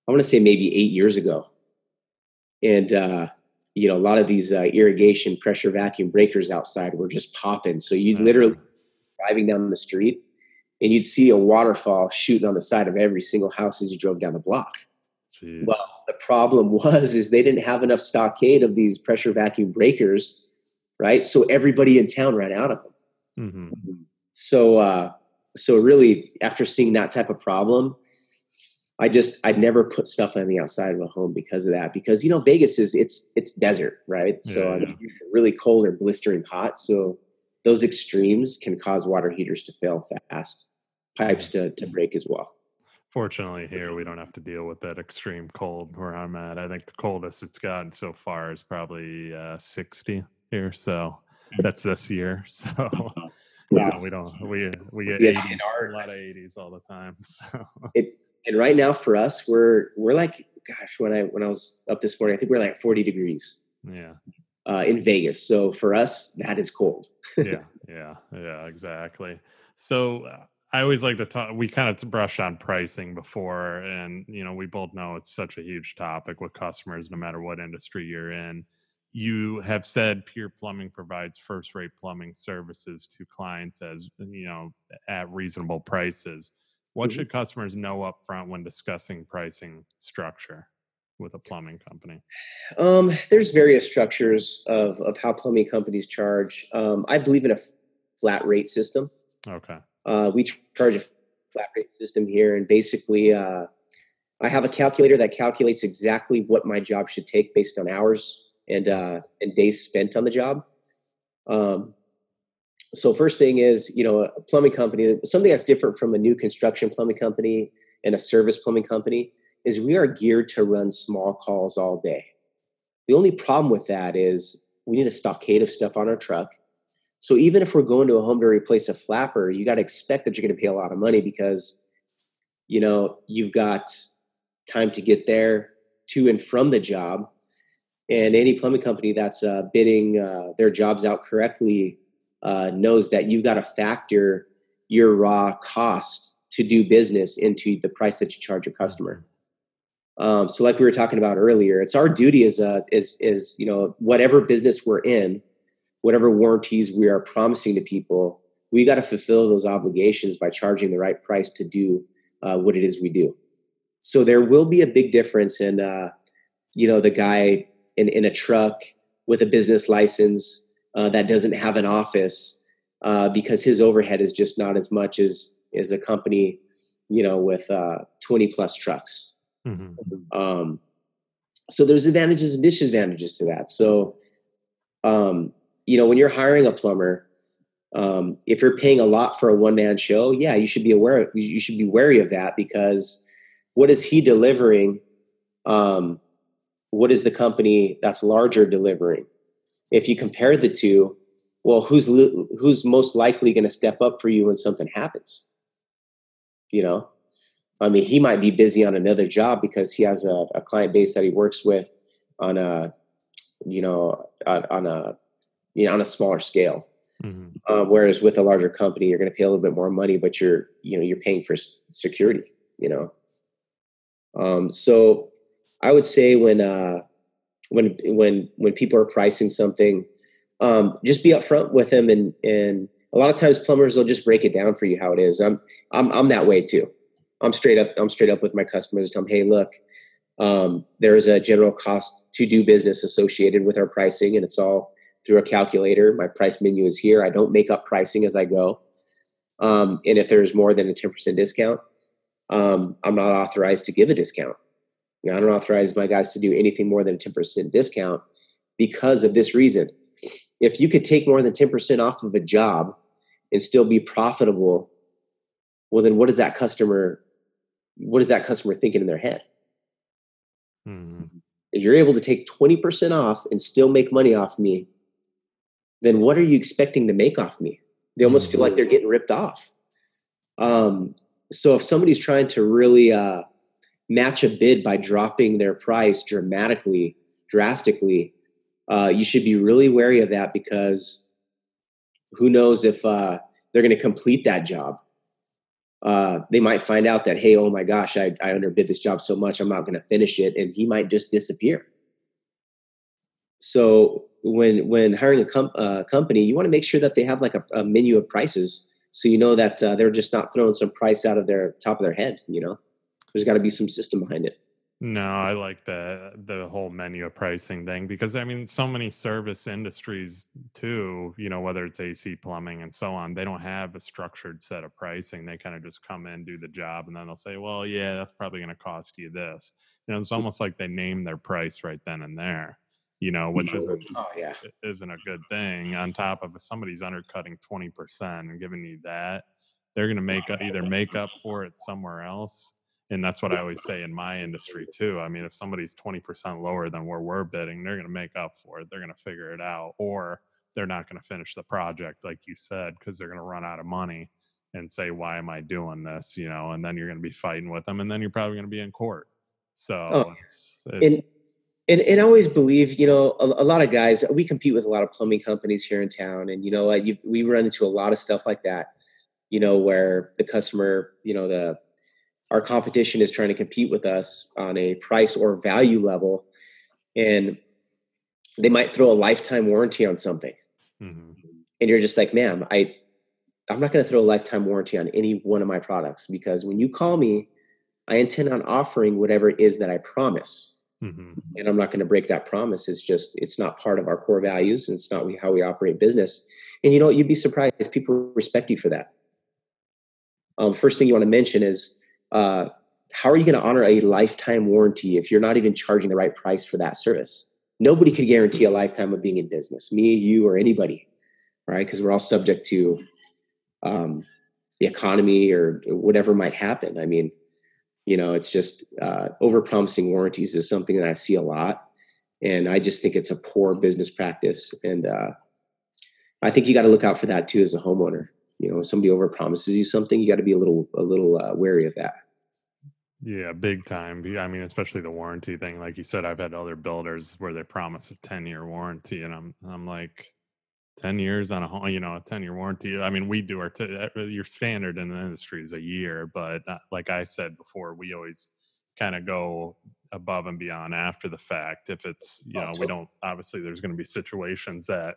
i want to say maybe eight years ago and uh you know, a lot of these uh, irrigation pressure vacuum breakers outside were just popping. So you'd literally driving down the street and you'd see a waterfall shooting on the side of every single house as you drove down the block. Jeez. Well, the problem was is they didn't have enough stockade of these pressure vacuum breakers, right? So everybody in town ran out of them. Mm-hmm. So, uh, so really, after seeing that type of problem, I just I'd never put stuff on the outside of a home because of that. Because you know Vegas is it's it's desert, right? Yeah, so I mean, really cold or blistering hot. So those extremes can cause water heaters to fail fast, pipes to to break as well. Fortunately, here we don't have to deal with that extreme cold where I'm at. I think the coldest it's gotten so far is probably uh, 60 here. So that's this year. So yeah, we don't we we get yeah, 80, a lot of 80s all the time. So it and right now for us, we're we're like, gosh, when I when I was up this morning, I think we're like 40 degrees. Yeah. Uh, in Vegas. So for us, that is cold. yeah, yeah, yeah, exactly. So uh, I always like to talk. We kind of brushed on pricing before, and you know, we both know it's such a huge topic with customers, no matter what industry you're in. You have said Pure Plumbing provides first-rate plumbing services to clients as you know at reasonable prices. What mm-hmm. should customers know up front when discussing pricing structure with a plumbing company? Um, there's various structures of, of how plumbing companies charge. Um, I believe in a flat rate system. Okay. Uh, we charge a flat rate system here, and basically, uh, I have a calculator that calculates exactly what my job should take based on hours and uh, and days spent on the job. Um, so first thing is you know a plumbing company something that's different from a new construction plumbing company and a service plumbing company is we are geared to run small calls all day the only problem with that is we need a stockade of stuff on our truck so even if we're going to a home to replace a flapper you got to expect that you're going to pay a lot of money because you know you've got time to get there to and from the job and any plumbing company that's uh, bidding uh, their jobs out correctly uh, knows that you've got to factor your raw cost to do business into the price that you charge your customer. Um, so, like we were talking about earlier, it's our duty as a as is you know whatever business we're in, whatever warranties we are promising to people, we got to fulfill those obligations by charging the right price to do uh, what it is we do. So there will be a big difference in uh, you know the guy in in a truck with a business license uh, that doesn't have an office uh, because his overhead is just not as much as as a company, you know, with uh, 20 plus trucks. Mm-hmm. Um, so there's advantages and disadvantages to that. So, um, you know, when you're hiring a plumber, um, if you're paying a lot for a one man show, yeah, you should be aware. You should be wary of that because what is he delivering? Um, what is the company that's larger delivering? If you compare the two, well, who's who's most likely going to step up for you when something happens? You know, I mean, he might be busy on another job because he has a, a client base that he works with on a, you know, on, on a, you know, on a smaller scale. Mm-hmm. Um, whereas with a larger company, you're going to pay a little bit more money, but you're, you know, you're paying for security. You know, um, so I would say when uh, when when when people are pricing something, um, just be upfront with them, and and a lot of times plumbers will just break it down for you how it is. I'm I'm I'm that way too. I'm straight up. I'm straight up with my customers. Tell them, hey, look, um, there is a general cost to do business associated with our pricing, and it's all through a calculator. My price menu is here. I don't make up pricing as I go. Um, and if there's more than a 10% discount, um, I'm not authorized to give a discount. You know, I don't authorize my guys to do anything more than a 10% discount because of this reason. If you could take more than 10% off of a job and still be profitable, well, then what is that customer what is that customer thinking in their head? Mm-hmm. If you're able to take 20% off and still make money off me, then what are you expecting to make off me? They almost feel like mm-hmm. they're getting ripped off. Um, so if somebody's trying to really uh, match a bid by dropping their price dramatically, drastically, uh, you should be really wary of that because who knows if uh, they're going to complete that job uh, they might find out that, hey, oh my gosh, I, I underbid this job so much, I'm not going to finish it, and he might just disappear. So when when hiring a com- uh, company, you want to make sure that they have like a, a menu of prices, so you know that uh, they're just not throwing some price out of their top of their head. You know, there's got to be some system behind it. No, I like the the whole menu of pricing thing because I mean, so many service industries too. You know, whether it's AC, plumbing, and so on, they don't have a structured set of pricing. They kind of just come in, do the job, and then they'll say, "Well, yeah, that's probably going to cost you this." You know, it's almost like they name their price right then and there. You know, which isn't oh, yeah. isn't a good thing. On top of if somebody's undercutting twenty percent and giving you that, they're going to make either make up for it somewhere else and that's what I always say in my industry too. I mean, if somebody's 20% lower than where we're bidding, they're going to make up for it. They're going to figure it out, or they're not going to finish the project, like you said, because they're going to run out of money and say, "Why am I doing this?" You know, and then you're going to be fighting with them, and then you're probably going to be in court. Oh, so, oh, it's, it's, and, and and I always believe, you know, a, a, lot of guys. We compete with a lot of plumbing companies here in town, and you know, you, we run into a lot of stuff like that. You know, where the customer, you know, the our competition is trying to compete with us on a price or value level and they might throw a lifetime warranty on something mm-hmm. and you're just like man i i'm not going to throw a lifetime warranty on any one of my products because when you call me i intend on offering whatever it is that i promise mm-hmm. and i'm not going to break that promise it's just it's not part of our core values and it's not we, how we operate business and you know you'd be surprised people respect you for that um, first thing you want to mention is uh, how are you going to honor a lifetime warranty if you're not even charging the right price for that service? Nobody could guarantee a lifetime of being in business, me, you, or anybody, right? Because we're all subject to um, the economy or whatever might happen. I mean, you know, it's just uh, over promising warranties is something that I see a lot. And I just think it's a poor business practice. And uh, I think you got to look out for that too as a homeowner you know somebody over promises you something you got to be a little a little uh, wary of that yeah big time i mean especially the warranty thing like you said i've had other builders where they promise a 10 year warranty and i'm i'm like 10 years on a you know a 10 year warranty i mean we do our t- uh, your standard in the industry is a year but uh, like i said before we always kind of go above and beyond after the fact if it's you know we don't obviously there's going to be situations that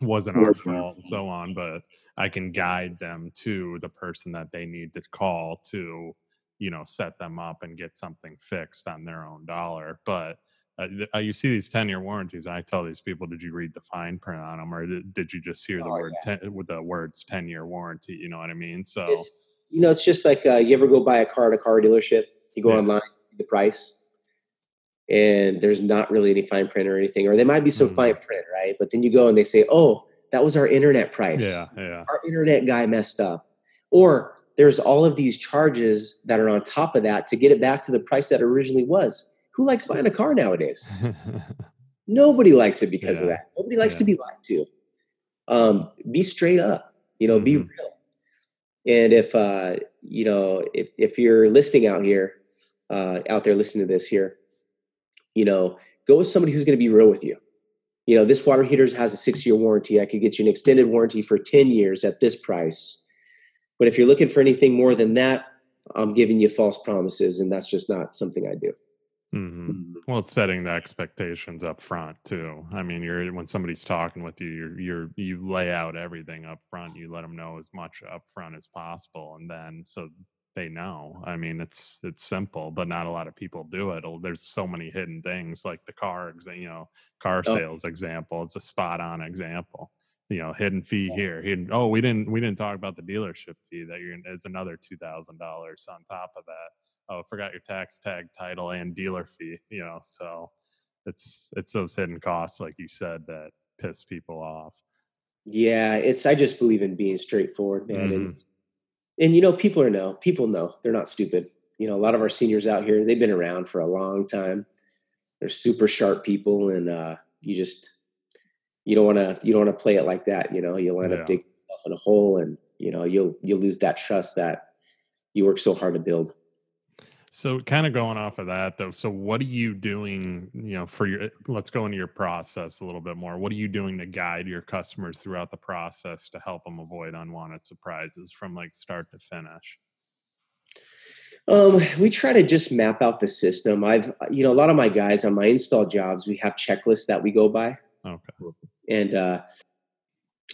wasn't our fault and so on but i can guide them to the person that they need to call to you know set them up and get something fixed on their own dollar but uh, you see these 10 year warranties. and I tell these people, did you read the fine print on them or did, did you just hear the oh, word yeah. ten, with the words 10 year warranty? You know what I mean? So, it's, you know, it's just like uh, you ever go buy a car at a car dealership, you go yeah. online, the price, and there's not really any fine print or anything, or there might be some mm. fine print, right? But then you go and they say, oh, that was our internet price. Yeah, yeah. Our internet guy messed up. Or there's all of these charges that are on top of that to get it back to the price that originally was. Who likes buying a car nowadays? Nobody likes it because yeah. of that. Nobody likes yeah. to be lied to. Um, be straight up, you know, mm-hmm. be real. And if uh, you know, if, if you're listening out here, uh, out there listening to this here, you know, go with somebody who's going to be real with you. You know, this water heater has a six year warranty. I could get you an extended warranty for 10 years at this price. But if you're looking for anything more than that, I'm giving you false promises, and that's just not something I do. Mm-hmm. mm-hmm. Well, it's setting the expectations up front too. I mean, you're when somebody's talking with you, you're you're you lay out everything up front. You let them know as much up front as possible, and then so they know. I mean, it's it's simple, but not a lot of people do it. There's so many hidden things, like the car, you know, car oh. sales example. It's a spot on example. You know, hidden fee here. Hidden. Oh, we didn't we didn't talk about the dealership fee that you're is another two thousand dollars on top of that oh, forgot your tax tag, title, and dealer fee. You know, so it's it's those hidden costs, like you said, that piss people off. Yeah, it's I just believe in being straightforward, man, mm-hmm. and and you know people are know people know they're not stupid. You know, a lot of our seniors out here they've been around for a long time. They're super sharp people, and uh, you just you don't want to you don't want to play it like that. You know, you'll end yeah. up digging yourself in a hole, and you know you'll you'll lose that trust that you work so hard to build. So, kind of going off of that, though. So, what are you doing? You know, for your let's go into your process a little bit more. What are you doing to guide your customers throughout the process to help them avoid unwanted surprises from like start to finish? Um, we try to just map out the system. I've, you know, a lot of my guys on my install jobs, we have checklists that we go by. Okay. And uh,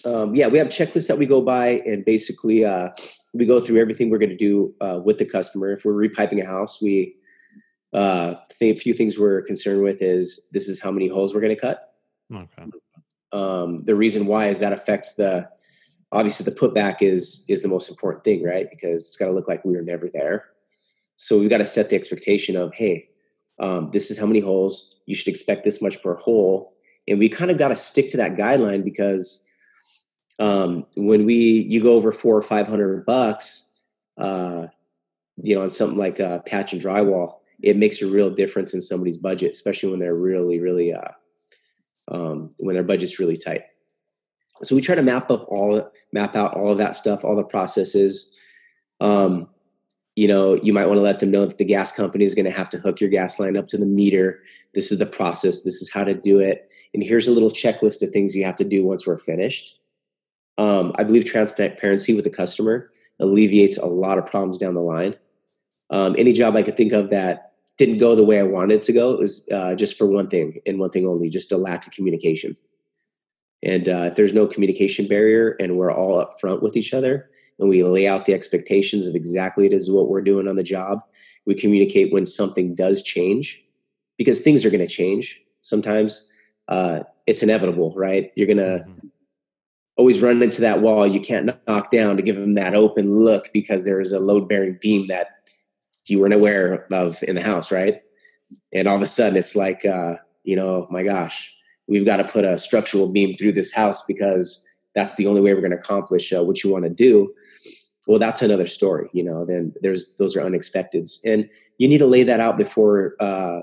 um, yeah, we have checklists that we go by, and basically, uh, we go through everything we're going to do uh, with the customer. If we're repiping a house, we uh, think a few things we're concerned with is this is how many holes we're going to cut. Okay. Um, the reason why is that affects the obviously the putback is is the most important thing, right? Because it's got to look like we were never there. So we've got to set the expectation of hey, um, this is how many holes you should expect this much per hole, and we kind of got to stick to that guideline because um, when we you go over four or five hundred bucks, uh, you know, on something like a patch and drywall, it makes a real difference in somebody's budget, especially when they're really, really uh, um, when their budget's really tight. So we try to map up all map out all of that stuff, all the processes. Um, you know, you might want to let them know that the gas company is going to have to hook your gas line up to the meter. This is the process. This is how to do it. And here's a little checklist of things you have to do once we're finished. Um, I believe transparency with the customer alleviates a lot of problems down the line. Um, any job I could think of that didn't go the way I wanted it to go was uh, just for one thing and one thing only, just a lack of communication. And uh, if there's no communication barrier and we're all up front with each other and we lay out the expectations of exactly it is what we're doing on the job, we communicate when something does change because things are going to change. Sometimes uh, it's inevitable, right? You're going to mm-hmm always run into that wall you can't knock down to give them that open look because there is a load bearing beam that you weren't aware of in the house, right? And all of a sudden it's like, uh, you know, my gosh, we've got to put a structural beam through this house because that's the only way we're going to accomplish uh, what you want to do. Well, that's another story, you know. Then there's those are unexpecteds, and you need to lay that out before uh,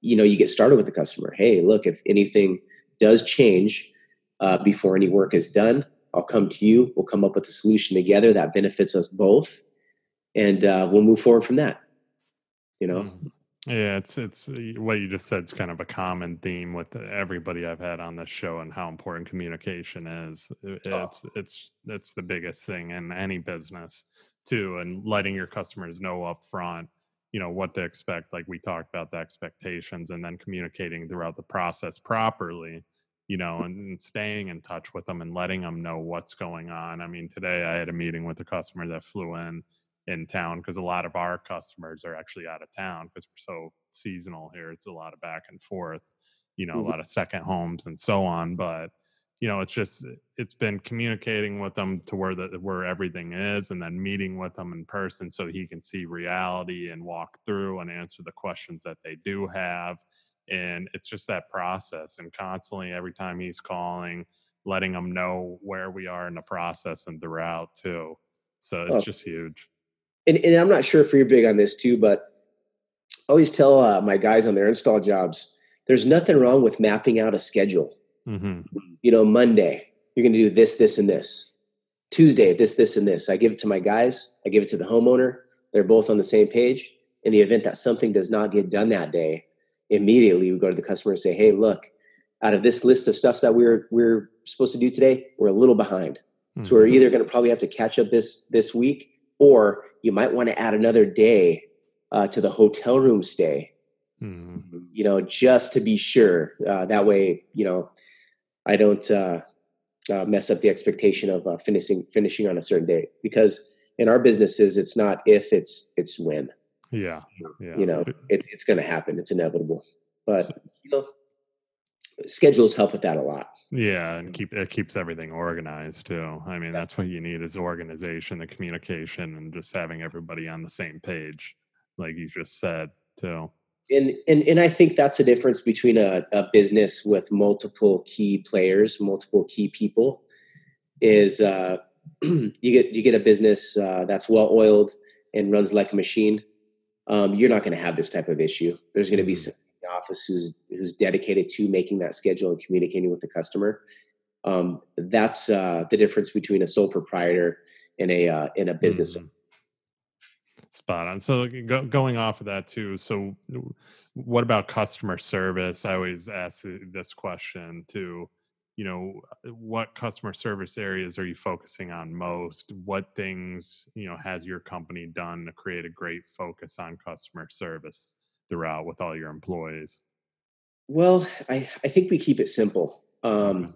you know you get started with the customer. Hey, look, if anything does change, uh, before any work is done. I'll come to you. We'll come up with a solution together that benefits us both, and uh, we'll move forward from that. You know. Mm-hmm. Yeah, it's it's uh, what you just said. It's kind of a common theme with everybody I've had on this show, and how important communication is. Oh. It's oh. it's it's the biggest thing in any business too, and letting your customers know up front you know what to expect like we talked about the expectations and then communicating throughout the process properly you know, and staying in touch with them and letting them know what's going on. I mean, today I had a meeting with a customer that flew in in town because a lot of our customers are actually out of town because we're so seasonal here. It's a lot of back and forth, you know, mm-hmm. a lot of second homes and so on. But you know, it's just it's been communicating with them to where the where everything is, and then meeting with them in person so he can see reality and walk through and answer the questions that they do have. And it's just that process, and constantly every time he's calling, letting them know where we are in the process and the route too. So it's oh. just huge and, and I'm not sure if you're big on this too, but I always tell uh, my guys on their install jobs, there's nothing wrong with mapping out a schedule. Mm-hmm. You know, Monday, you're going to do this, this, and this. Tuesday, this, this, and this. I give it to my guys. I give it to the homeowner. They're both on the same page. In the event that something does not get done that day, immediately we go to the customer and say, "Hey, look, out of this list of stuff that we're we're supposed to do today, we're a little behind. Mm-hmm. So we're mm-hmm. either going to probably have to catch up this this week, or you might want to add another day uh, to the hotel room stay mm-hmm. you know just to be sure uh, that way you know i don't uh, uh mess up the expectation of uh, finishing finishing on a certain day because in our businesses it's not if it's it's when yeah, yeah. you know it, it's going to happen it's inevitable but you know schedules help with that a lot. Yeah, and keep it keeps everything organized too. I mean, that's what you need is organization, the communication, and just having everybody on the same page, like you just said too. And and and I think that's a difference between a, a business with multiple key players, multiple key people, is uh, you get you get a business uh, that's well oiled and runs like a machine. Um, you're not going to have this type of issue. There's going to be mm-hmm office who's who's dedicated to making that schedule and communicating with the customer. Um, that's uh, the difference between a sole proprietor and a uh, in a business. Mm-hmm. Spot on. So go, going off of that too. So what about customer service? I always ask this question too. You know, what customer service areas are you focusing on most? What things you know has your company done to create a great focus on customer service? throughout with all your employees? Well, I, I think we keep it simple. Um,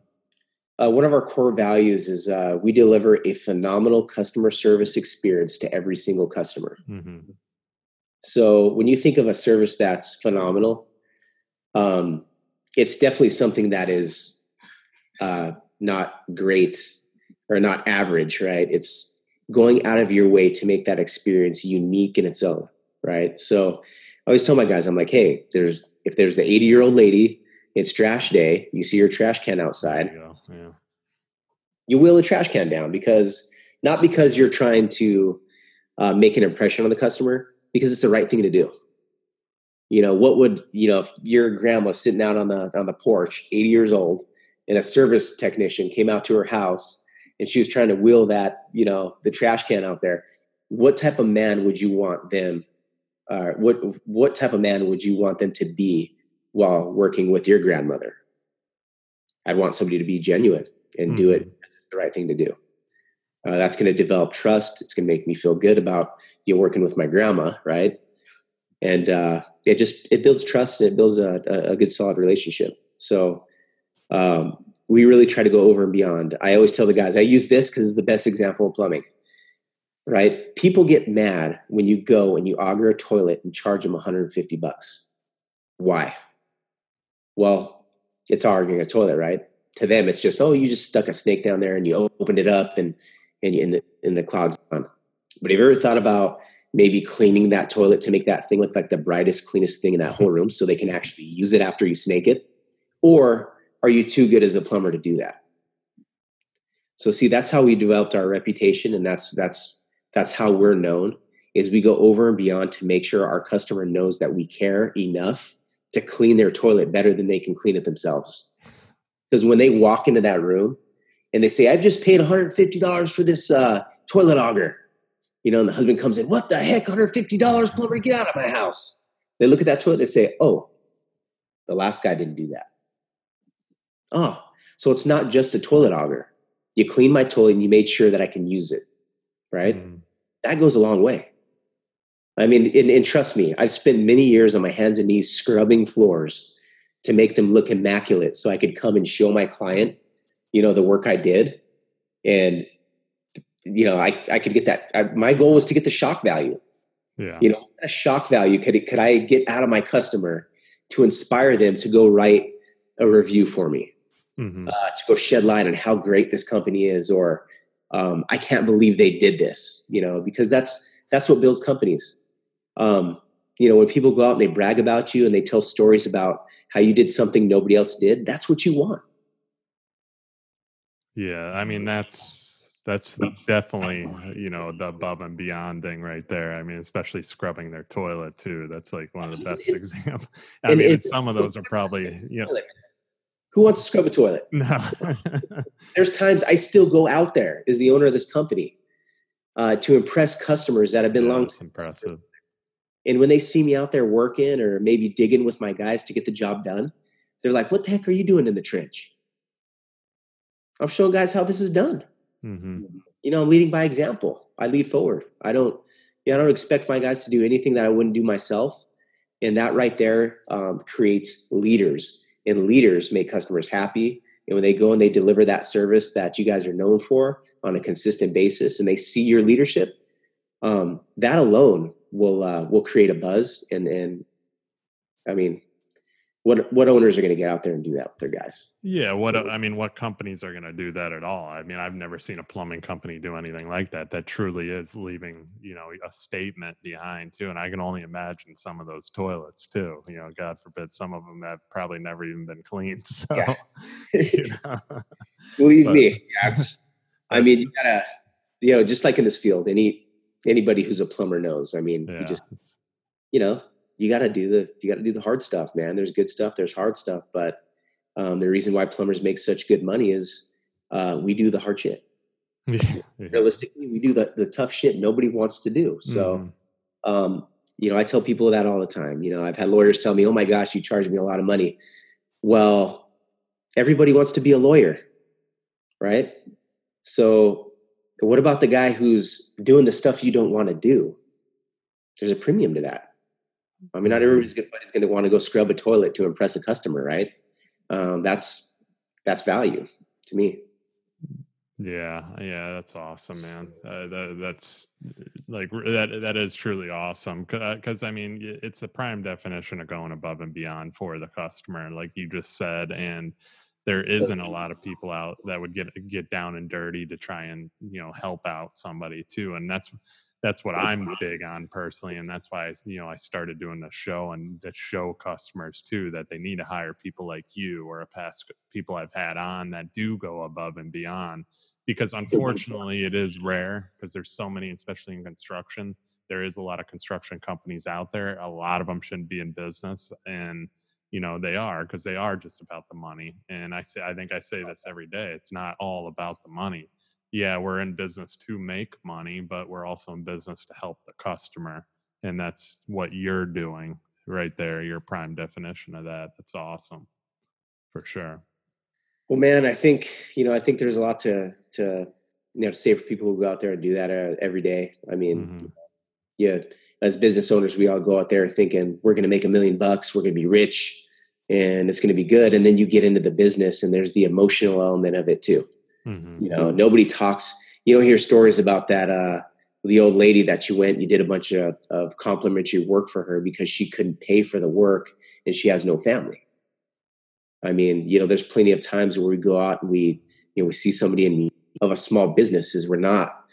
uh, one of our core values is uh, we deliver a phenomenal customer service experience to every single customer. Mm-hmm. So when you think of a service that's phenomenal, um, it's definitely something that is uh, not great or not average, right? It's going out of your way to make that experience unique in its own, right? So I always tell my guys, I'm like, hey, there's if there's the 80 year old lady, it's trash day. You see your trash can outside. You, yeah. you wheel a trash can down because not because you're trying to uh, make an impression on the customer, because it's the right thing to do. You know what would you know if your grandma sitting out on the on the porch, 80 years old, and a service technician came out to her house and she was trying to wheel that you know the trash can out there. What type of man would you want them uh, what what type of man would you want them to be while working with your grandmother? I'd want somebody to be genuine and mm-hmm. do it. Mm-hmm. the right thing to do. Uh, that's going to develop trust. It's going to make me feel good about you know, working with my grandma, right? And uh, it just it builds trust and it builds a, a good solid relationship. So um, we really try to go over and beyond. I always tell the guys I use this because it's the best example of plumbing right? People get mad when you go and you auger a toilet and charge them 150 bucks. Why? Well, it's augering a toilet, right? To them, it's just, oh, you just stuck a snake down there and you opened it up and and in the in the cloud's. But have you ever thought about maybe cleaning that toilet to make that thing look like the brightest, cleanest thing in that whole room so they can actually use it after you snake it? Or are you too good as a plumber to do that? So see, that's how we developed our reputation, and that's that's that's how we're known is we go over and beyond to make sure our customer knows that we care enough to clean their toilet better than they can clean it themselves. Because when they walk into that room and they say i've just paid $150 for this uh, toilet auger you know and the husband comes in what the heck? $150 plumber get out of my house. They look at that toilet they say oh the last guy didn't do that oh so it's not just a toilet auger you clean my toilet and you made sure that i can use it right? Mm. That goes a long way. I mean, and, and, trust me, I've spent many years on my hands and knees scrubbing floors to make them look immaculate so I could come and show my client, you know, the work I did. And you know, I, I could get that. I, my goal was to get the shock value. Yeah. You know, a shock value could could I get out of my customer to inspire them to go write a review for me, mm-hmm. uh, to go shed light on how great this company is, or um, I can't believe they did this. You know, because that's that's what builds companies. Um, you know, when people go out and they brag about you and they tell stories about how you did something nobody else did, that's what you want. Yeah, I mean that's that's definitely you know the above and beyond thing right there. I mean, especially scrubbing their toilet too. That's like one of the best examples. I mean, some of those are probably you know. Who wants to scrub a toilet? No. There's times I still go out there as the owner of this company uh, to impress customers that have been yeah, long. That's impressive. And when they see me out there working or maybe digging with my guys to get the job done, they're like, "What the heck are you doing in the trench?" I'm showing guys how this is done. Mm-hmm. You know, I'm leading by example. I lead forward. I don't, yeah, I don't expect my guys to do anything that I wouldn't do myself. And that right there um, creates leaders, and leaders make customers happy. And when they go and they deliver that service that you guys are known for on a consistent basis, and they see your leadership, um, that alone will uh, will create a buzz. And and I mean, what what owners are going to get out there and do that with their guys? Yeah, what I mean, what companies are going to do that at all? I mean, I've never seen a plumbing company do anything like that. That truly is leaving, you know, a statement behind too. And I can only imagine some of those toilets too. You know, God forbid, some of them have probably never even been cleaned. So, yeah. you know. believe but, me, that's. I mean, you gotta, you know, just like in this field, any anybody who's a plumber knows. I mean, yeah. you just, you know, you got to do the you got to do the hard stuff, man. There's good stuff, there's hard stuff, but um, the reason why plumbers make such good money is uh, we do the hard shit. Yeah. Realistically, we do the the tough shit nobody wants to do. So, mm-hmm. um, you know, I tell people that all the time. You know, I've had lawyers tell me, "Oh my gosh, you charge me a lot of money." Well, everybody wants to be a lawyer, right? So, what about the guy who's doing the stuff you don't want to do? There's a premium to that. I mean, not everybody's going to want to go scrub a toilet to impress a customer, right? Um, that's that's value to me. Yeah, yeah, that's awesome, man. Uh, that, that's like that. That is truly awesome because uh, I mean, it's a prime definition of going above and beyond for the customer, like you just said, and there isn't a lot of people out that would get get down and dirty to try and you know help out somebody too, and that's that's what I'm big on personally, and that's why I, you know I started doing the show and to show customers too that they need to hire people like you or a past people I've had on that do go above and beyond. Because unfortunately, it is rare because there's so many, especially in construction. There is a lot of construction companies out there. A lot of them shouldn't be in business, and you know they are because they are just about the money. And I say, I think I say this every day. It's not all about the money yeah, we're in business to make money, but we're also in business to help the customer. And that's what you're doing right there, your prime definition of that. That's awesome for sure. Well, man, I think, you know, I think there's a lot to, to, you know, to say for people who go out there and do that uh, every day. I mean, mm-hmm. yeah, as business owners, we all go out there thinking we're going to make a million bucks, we're going to be rich and it's going to be good. And then you get into the business and there's the emotional element of it too Mm-hmm. You know, nobody talks. You don't hear stories about that. Uh, the old lady that you went, you did a bunch of, of complimentary work for her because she couldn't pay for the work and she has no family. I mean, you know, there's plenty of times where we go out and we, you know, we see somebody in need of a small business is we're not,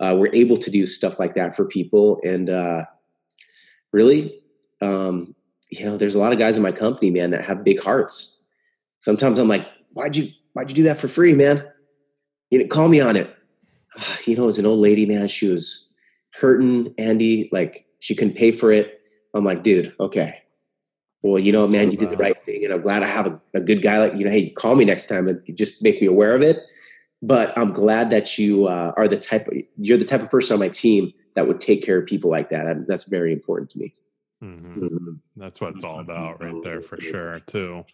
uh, we're able to do stuff like that for people. And uh, really, um, you know, there's a lot of guys in my company, man, that have big hearts. Sometimes I'm like, why'd you, why'd you do that for free, man? You know, call me on it. You know, it was an old lady, man. She was hurting Andy, like she couldn't pay for it. I'm like, dude, okay. Well, you know, man, you did the right thing. And I'm glad I have a, a good guy like, you know, hey, call me next time and just make me aware of it. But I'm glad that you uh, are the type of, you're the type of person on my team that would take care of people like that. And that's very important to me. Mm-hmm. Mm-hmm. That's what it's all about right there for sure too.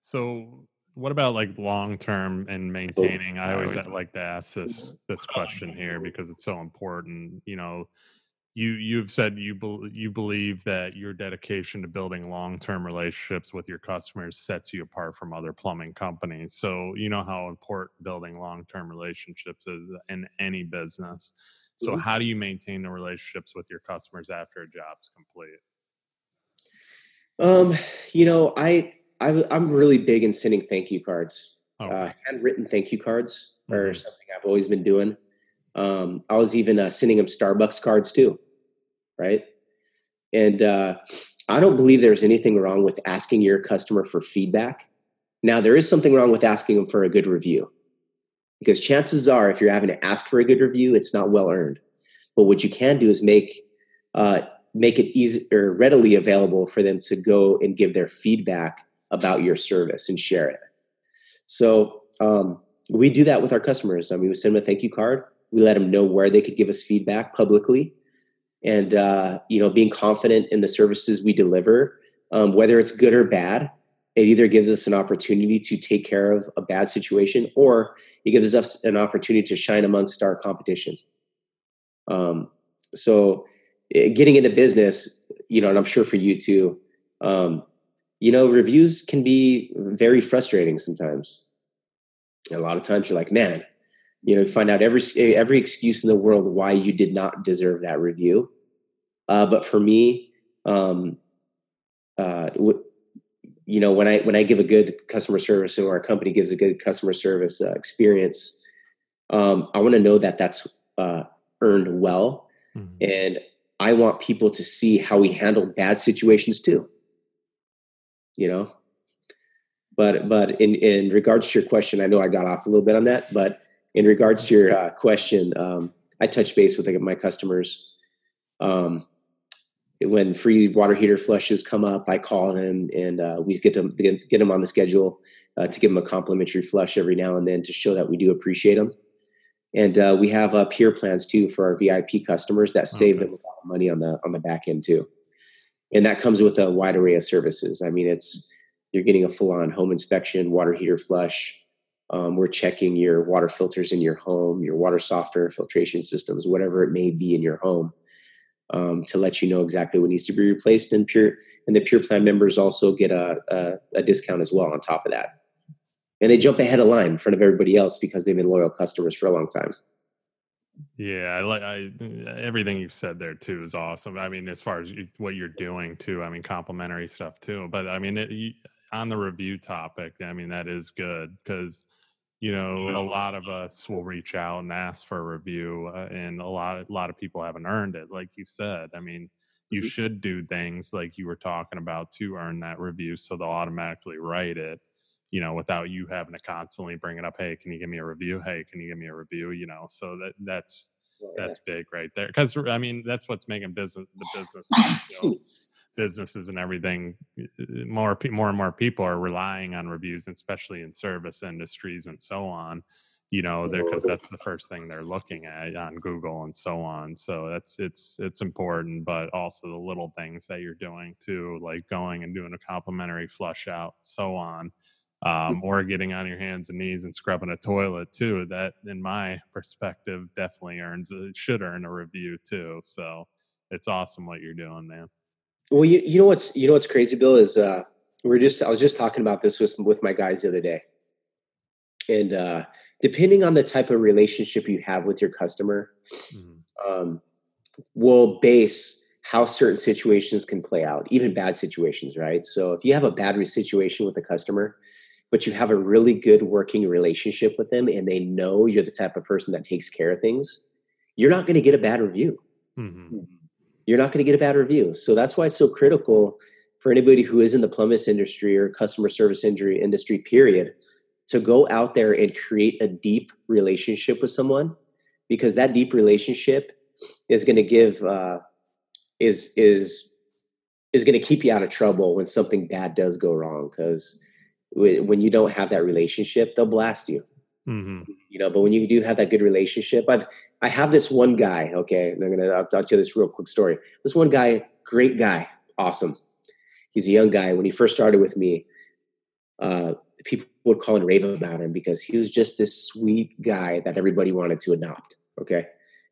So what about like long term and maintaining? I always like to ask this this question here because it's so important. You know, you you've said you be, you believe that your dedication to building long-term relationships with your customers sets you apart from other plumbing companies so you know how important building long-term relationships is in any business so mm-hmm. how do you maintain the relationships with your customers after a job's complete um you know i, I i'm really big in sending thank you cards okay. uh, handwritten thank you cards mm-hmm. are something i've always been doing um, I was even uh, sending them Starbucks cards too, right? And uh, I don't believe there's anything wrong with asking your customer for feedback. Now, there is something wrong with asking them for a good review because chances are, if you're having to ask for a good review, it's not well earned. But what you can do is make uh, make it easy or readily available for them to go and give their feedback about your service and share it. So um, we do that with our customers. I mean, we send them a thank you card we let them know where they could give us feedback publicly and uh, you know being confident in the services we deliver um, whether it's good or bad it either gives us an opportunity to take care of a bad situation or it gives us an opportunity to shine amongst our competition um, so eh, getting into business you know and i'm sure for you too um, you know reviews can be very frustrating sometimes. A lot of times you're like man you know find out every every excuse in the world why you did not deserve that review. Uh, but for me um, uh, w- you know when i when i give a good customer service or our company gives a good customer service uh, experience um, i want to know that that's uh, earned well mm-hmm. and i want people to see how we handle bad situations too you know but but in in regards to your question i know i got off a little bit on that but in regards to your uh, question, um, I touch base with like, my customers. Um, when free water heater flushes come up, I call them and uh, we get them get, them on the schedule uh, to give them a complimentary flush every now and then to show that we do appreciate them. And uh, we have uh, Pure plans too for our VIP customers that save okay. them money on the on the back end too. And that comes with a wide array of services. I mean, it's you're getting a full on home inspection, water heater flush, um, we're checking your water filters in your home, your water softener, filtration systems, whatever it may be in your home, um, to let you know exactly what needs to be replaced. And pure and the Pure Plan members also get a, a, a discount as well on top of that. And they jump ahead of line in front of everybody else because they've been loyal customers for a long time. Yeah, I like I everything you've said there too is awesome. I mean, as far as you, what you're doing too, I mean, complimentary stuff too. But I mean, it, you, on the review topic, I mean, that is good because you know a lot of us will reach out and ask for a review uh, and a lot a lot of people haven't earned it like you said i mean you mm-hmm. should do things like you were talking about to earn that review so they'll automatically write it you know without you having to constantly bring it up hey can you give me a review? Hey can you give me a review? You know so that that's that's big right there because i mean that's what's making business the business you know, businesses and everything eh, eh, more more and more people are relying on reviews especially in service industries and so on you know because that's the first thing they're looking at on google and so on so that's it's it's important but also the little things that you're doing too like going and doing a complimentary flush out so on um, or getting on your hands and knees and scrubbing a toilet too that in my perspective definitely earns it should earn a review too so it's awesome what you're doing man well, you, you know what's you know what's crazy, Bill is uh, we're just I was just talking about this with with my guys the other day, and uh, depending on the type of relationship you have with your customer, mm-hmm. um, will base how certain situations can play out, even bad situations, right? So if you have a bad situation with a customer, but you have a really good working relationship with them, and they know you're the type of person that takes care of things, you're not going to get a bad review. Mm-hmm you're not going to get a bad review. So that's why it's so critical for anybody who is in the plumbing industry or customer service injury industry, period, to go out there and create a deep relationship with someone because that deep relationship is going to give uh, is is is going to keep you out of trouble when something bad does go wrong because when you don't have that relationship they'll blast you Mm-hmm. You know, but when you do have that good relationship, I've I have this one guy. Okay, and I'm gonna I'll, tell you this real quick story. This one guy, great guy, awesome. He's a young guy. When he first started with me, uh, people would call and rave about him because he was just this sweet guy that everybody wanted to adopt. Okay,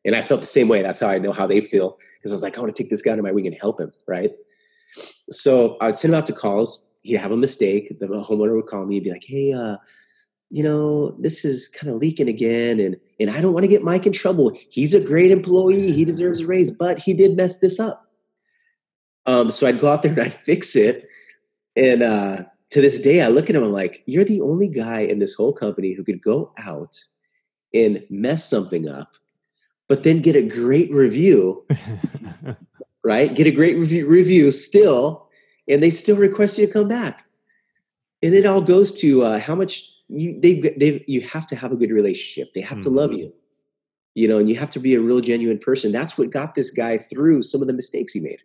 And I felt the same way. That's how I know how they feel because I was like, I want to take this guy under my wing and help him, right? So I'd send him out to calls. He'd have a mistake. The homeowner would call me and be like, "Hey, uh, you know, this is kind of leaking again, and and I don't want to get Mike in trouble. He's a great employee. He deserves a raise, but he did mess this up." Um, so I'd go out there and I'd fix it. And uh, to this day, I look at him. I'm like, "You're the only guy in this whole company who could go out and mess something up, but then get a great review." right? Get a great review, review still, and they still request you to come back. And it all goes to uh, how much you they they you have to have a good relationship. They have mm-hmm. to love you, you know, and you have to be a real genuine person. That's what got this guy through some of the mistakes he made,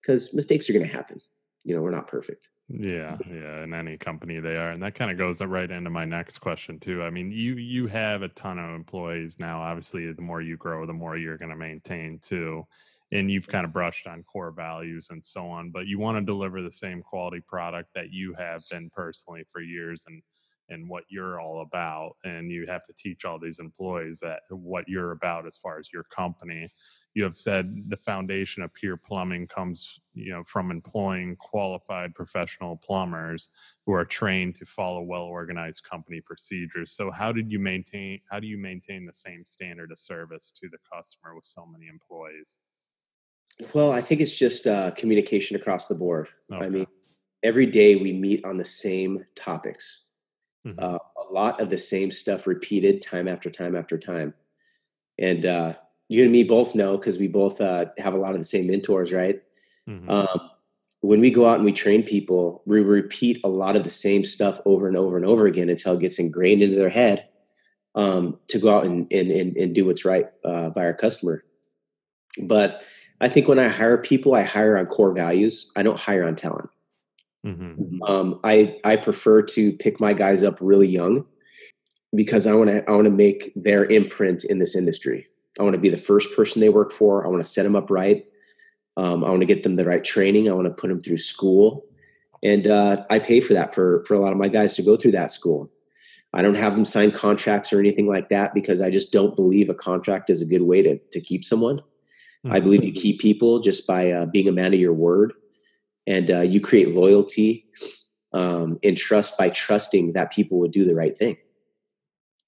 because mistakes are going to happen. You know, we're not perfect. Yeah, yeah. In any company they are, and that kind of goes right into my next question too. I mean, you you have a ton of employees now. Obviously, the more you grow, the more you're going to maintain too and you've kind of brushed on core values and so on but you want to deliver the same quality product that you have been personally for years and and what you're all about and you have to teach all these employees that what you're about as far as your company. You have said the foundation of Pure Plumbing comes you know from employing qualified professional plumbers who are trained to follow well organized company procedures. So how did you maintain how do you maintain the same standard of service to the customer with so many employees well, I think it's just uh, communication across the board. Okay. I mean, every day we meet on the same topics, mm-hmm. uh, a lot of the same stuff repeated time after time after time. And uh, you and me both know because we both uh, have a lot of the same mentors, right? Mm-hmm. Um, when we go out and we train people, we repeat a lot of the same stuff over and over and over again until it gets ingrained into their head um, to go out and, and, and, and do what's right uh, by our customer. But I think when I hire people, I hire on core values. I don't hire on talent. Mm-hmm. Um, I I prefer to pick my guys up really young because I want to I want to make their imprint in this industry. I want to be the first person they work for. I want to set them up right. Um, I want to get them the right training. I want to put them through school, and uh, I pay for that for for a lot of my guys to go through that school. I don't have them sign contracts or anything like that because I just don't believe a contract is a good way to to keep someone. Mm-hmm. I believe you keep people just by uh, being a man of your word, and uh, you create loyalty um, and trust by trusting that people would do the right thing.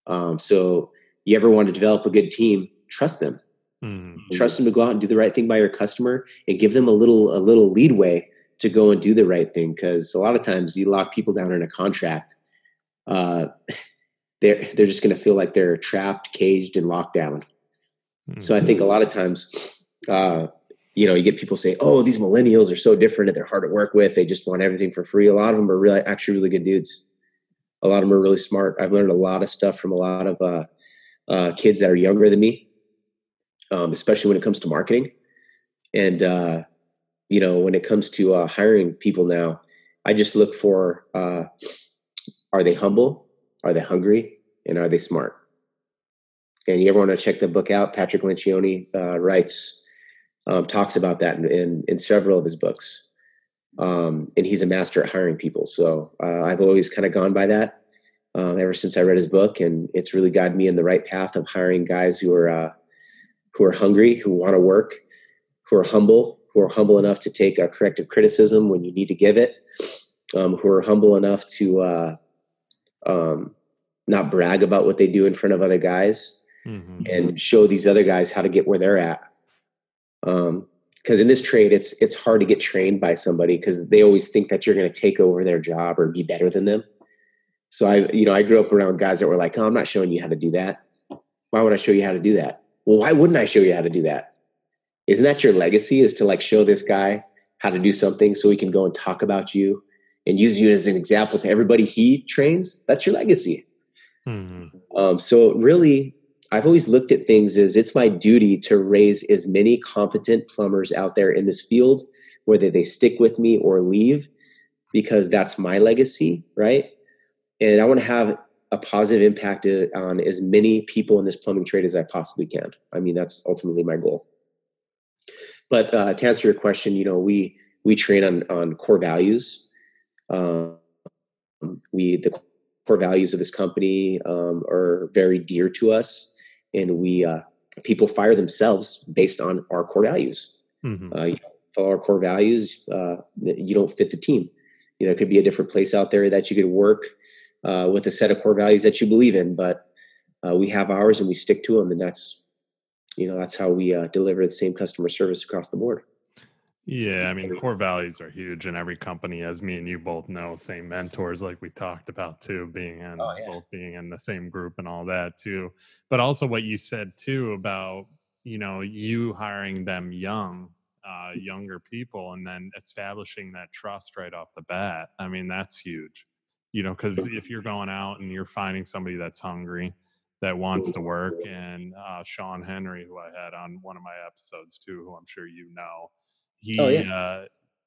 Um, so, you ever want to develop a good team? Trust them. Mm-hmm. Trust them to go out and do the right thing by your customer, and give them a little a little leadway to go and do the right thing. Because a lot of times you lock people down in a contract. Uh, they're they're just going to feel like they're trapped, caged, and locked down. Mm-hmm. So I think a lot of times uh, you know, you get people say, "Oh, these millennials are so different and they're hard to work with. They just want everything for free." A lot of them are really, actually, really good dudes. A lot of them are really smart. I've learned a lot of stuff from a lot of uh, uh, kids that are younger than me, um, especially when it comes to marketing. And uh, you know, when it comes to uh, hiring people now, I just look for: uh, are they humble? Are they hungry? And are they smart? And you ever want to check the book out? Patrick Lencioni uh, writes um, talks about that in, in, in, several of his books. Um, and he's a master at hiring people. So uh, I've always kind of gone by that um, ever since I read his book, and it's really guided me in the right path of hiring guys who are uh, who are hungry, who want to work, who are humble, who are humble enough to take a corrective criticism when you need to give it, um, who are humble enough to uh, um, not brag about what they do in front of other guys, mm-hmm. and show these other guys how to get where they're at um, because in this trade it's it's hard to get trained by somebody because they always think that you're going to take over their job or be better than them. So i you know i grew up around guys that were like oh i'm not showing you how to do that. Why would i show you how to do that? Well why wouldn't i show you how to do that? Isn't that your legacy is to like show this guy how to do something so he can go and talk about you and use you as an example to everybody he trains? That's your legacy. Mm-hmm. um, so really I've always looked at things as it's my duty to raise as many competent plumbers out there in this field, whether they stick with me or leave, because that's my legacy, right? And I want to have a positive impact on as many people in this plumbing trade as I possibly can. I mean, that's ultimately my goal. But uh, to answer your question, you know, we we train on on core values. Um, we the core values of this company um, are very dear to us and we uh, people fire themselves based on our core values. Mm-hmm. Uh, you follow our core values, uh, you don't fit the team. You know, it could be a different place out there that you could work uh, with a set of core values that you believe in, but uh, we have ours and we stick to them, and that's you know that's how we uh, deliver the same customer service across the board. Yeah, I mean, core values are huge in every company, as me and you both know. Same mentors, like we talked about too, being in oh, yeah. both being in the same group and all that too. But also what you said too about you know you hiring them young, uh, younger people, and then establishing that trust right off the bat. I mean, that's huge. You know, because if you're going out and you're finding somebody that's hungry, that wants to work, and uh, Sean Henry, who I had on one of my episodes too, who I'm sure you know he oh, yeah. uh,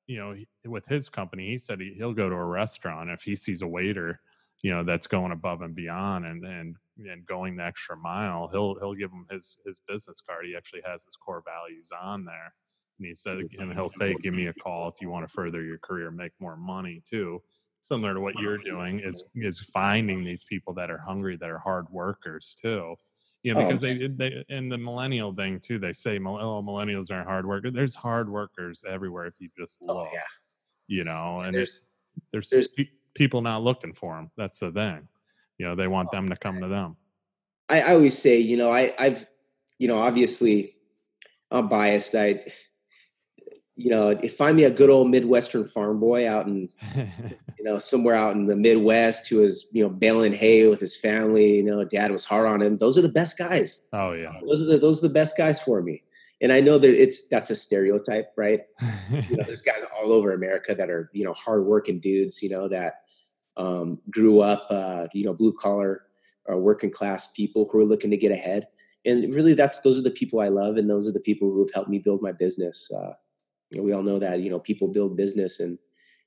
you know with his company he said he, he'll go to a restaurant if he sees a waiter you know that's going above and beyond and and and going the extra mile he'll he'll give him his his business card. He actually has his core values on there. And he said and he'll say give me a call if you want to further your career make more money too. Similar to what you're doing is is finding these people that are hungry that are hard workers too yeah, oh, because oh. they they in the millennial thing too. They say oh millennials aren't hard workers. There's hard workers everywhere if you just oh, look. Oh, yeah. You know, and there's there's, there's pe- people not looking for them. That's the thing. You know, they want oh, them to come to them. I, I always say, you know, I I've you know obviously I'm biased. I you know, if find me a good old Midwestern farm boy out in, know, somewhere out in the Midwest who was, you know, baling hay with his family. You know, dad was hard on him. Those are the best guys. Oh yeah, those are the those are the best guys for me. And I know that it's that's a stereotype, right? you know, there's guys all over America that are you know hardworking dudes, you know, that um, grew up, uh, you know, blue collar or working class people who are looking to get ahead. And really, that's those are the people I love, and those are the people who have helped me build my business. Uh, we all know that you know people build business and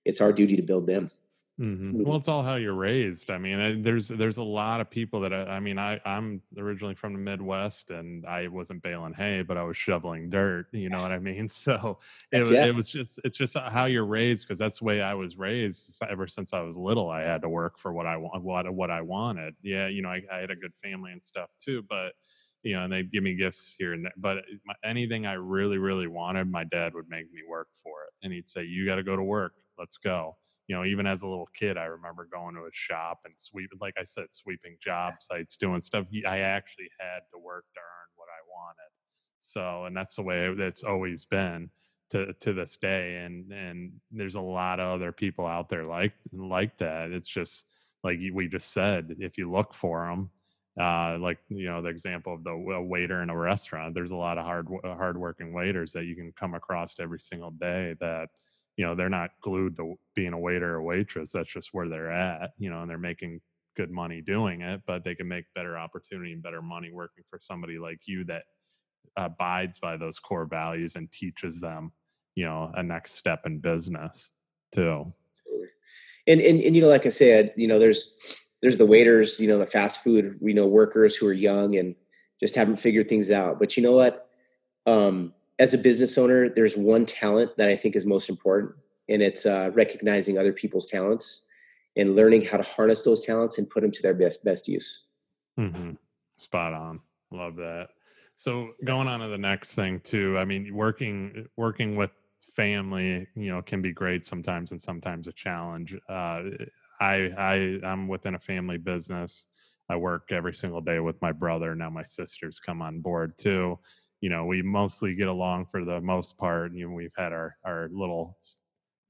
it's our duty to build them mm-hmm. well it's all how you're raised i mean I, there's there's a lot of people that I, I, mean i i'm originally from the midwest and i wasn't baling hay but i was shoveling dirt you know what i mean so it, yeah. it was just it's just how you're raised because that's the way i was raised ever since i was little i had to work for what i want what what i wanted yeah you know I, I had a good family and stuff too but you know, and they'd give me gifts here and there. But my, anything I really, really wanted, my dad would make me work for it. And he'd say, You got to go to work. Let's go. You know, even as a little kid, I remember going to a shop and sweeping, like I said, sweeping job sites, doing stuff. I actually had to work to earn what I wanted. So, and that's the way it's always been to to this day. And and there's a lot of other people out there like like that. It's just like we just said, if you look for them, uh, like you know the example of the waiter in a restaurant there's a lot of hard hardworking waiters that you can come across every single day that you know they're not glued to being a waiter or waitress that's just where they're at you know and they're making good money doing it but they can make better opportunity and better money working for somebody like you that abides by those core values and teaches them you know a next step in business too and and, and you know like i said you know there's there's the waiters, you know, the fast food, you know, workers who are young and just haven't figured things out. But you know what? Um, as a business owner, there's one talent that I think is most important, and it's uh, recognizing other people's talents and learning how to harness those talents and put them to their best best use. Mm-hmm. Spot on. Love that. So going on to the next thing too. I mean, working working with family, you know, can be great sometimes and sometimes a challenge. Uh, I I I'm within a family business. I work every single day with my brother. Now my sisters come on board too. You know, we mostly get along for the most part. You know, we've had our our little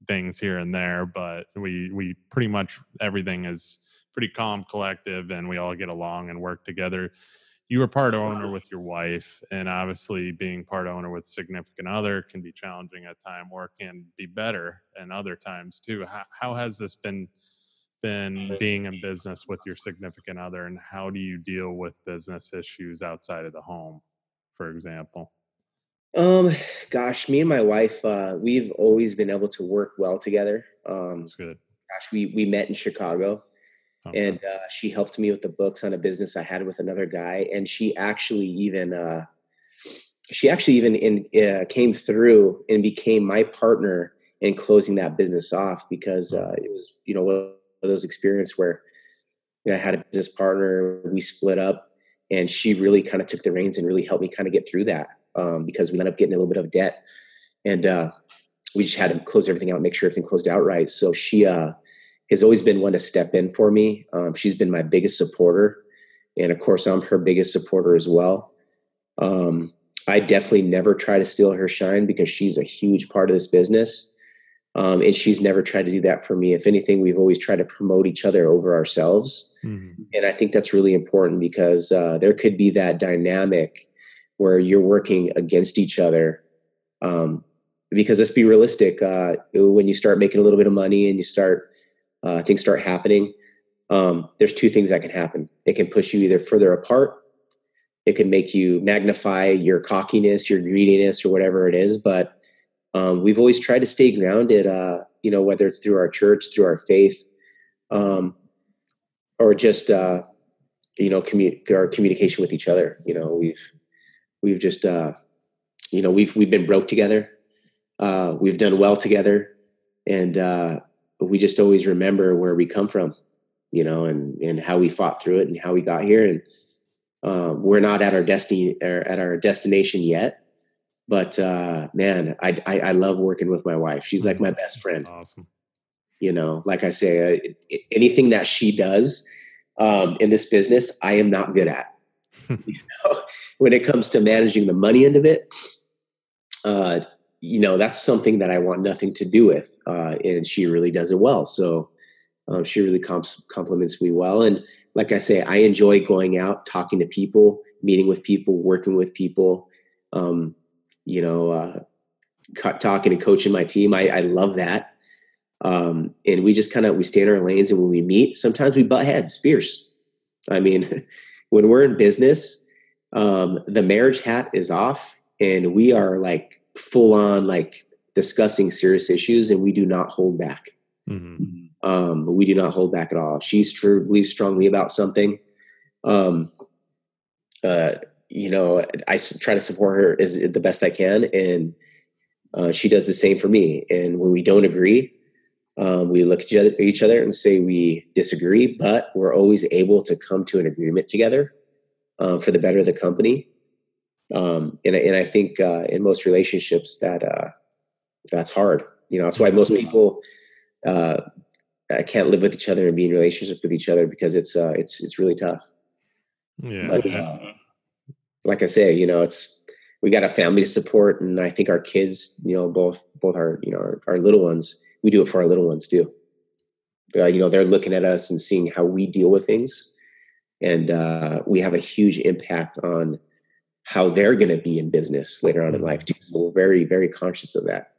things here and there, but we we pretty much everything is pretty calm, collective, and we all get along and work together. You are part owner with your wife, and obviously being part owner with significant other can be challenging at time, or can be better and other times too. How, how has this been been being in business with your significant other and how do you deal with business issues outside of the home for example? Um gosh me and my wife uh we've always been able to work well together. Um That's good. gosh we we met in chicago okay. and uh, she helped me with the books on a business i had with another guy and she actually even uh she actually even in uh, came through and became my partner in closing that business off because uh, it was you know those experiences where you know, I had a business partner, we split up, and she really kind of took the reins and really helped me kind of get through that um, because we ended up getting a little bit of debt, and uh, we just had to close everything out, make sure everything closed out right. So she uh, has always been one to step in for me. Um, she's been my biggest supporter, and of course, I'm her biggest supporter as well. Um, I definitely never try to steal her shine because she's a huge part of this business. Um, and she's never tried to do that for me. If anything, we've always tried to promote each other over ourselves. Mm-hmm. And I think that's really important because uh, there could be that dynamic where you're working against each other. Um, because let's be realistic, uh, when you start making a little bit of money and you start, uh, things start happening, um, there's two things that can happen. It can push you either further apart it can make you magnify your cockiness, your greediness, or whatever it is. But um, we've always tried to stay grounded, uh, you know, whether it's through our church, through our faith, um, or just, uh, you know, commu- our communication with each other. You know, we've, we've just, uh, you know, we've, we've been broke together. Uh, we've done well together. And uh, we just always remember where we come from, you know, and, and how we fought through it and how we got here. And, um, we're not at our destiny or at our destination yet, but uh, man, I, I, I love working with my wife. She's like my best friend. Awesome. You know, like I say, uh, anything that she does um, in this business, I am not good at. you know, when it comes to managing the money end of it, uh, you know, that's something that I want nothing to do with, uh, and she really does it well. So um, she really comp- compliments me well. And like I say, I enjoy going out, talking to people, meeting with people, working with people, um, you know, uh, talking and coaching my team. I, I love that. Um, and we just kind of, we stay in our lanes and when we meet, sometimes we butt heads fierce. I mean, when we're in business, um, the marriage hat is off and we are like full on like discussing serious issues and we do not hold back. Mm-hmm. Um, we do not hold back at all. If she true, believes strongly about something, um, uh, you know, I try to support her as the best I can, and uh, she does the same for me. And when we don't agree, um, we look at each other and say we disagree, but we're always able to come to an agreement together um, for the better of the company. Um, and, and I think uh, in most relationships that uh, that's hard. You know, that's why most people uh, can't live with each other and be in relationship with each other because it's uh, it's it's really tough. Yeah. But, uh, like I say, you know, it's we got a family to support, and I think our kids, you know, both both our you know our, our little ones, we do it for our little ones too. Uh, you know, they're looking at us and seeing how we deal with things, and uh, we have a huge impact on how they're going to be in business later on in life too. So we're very very conscious of that.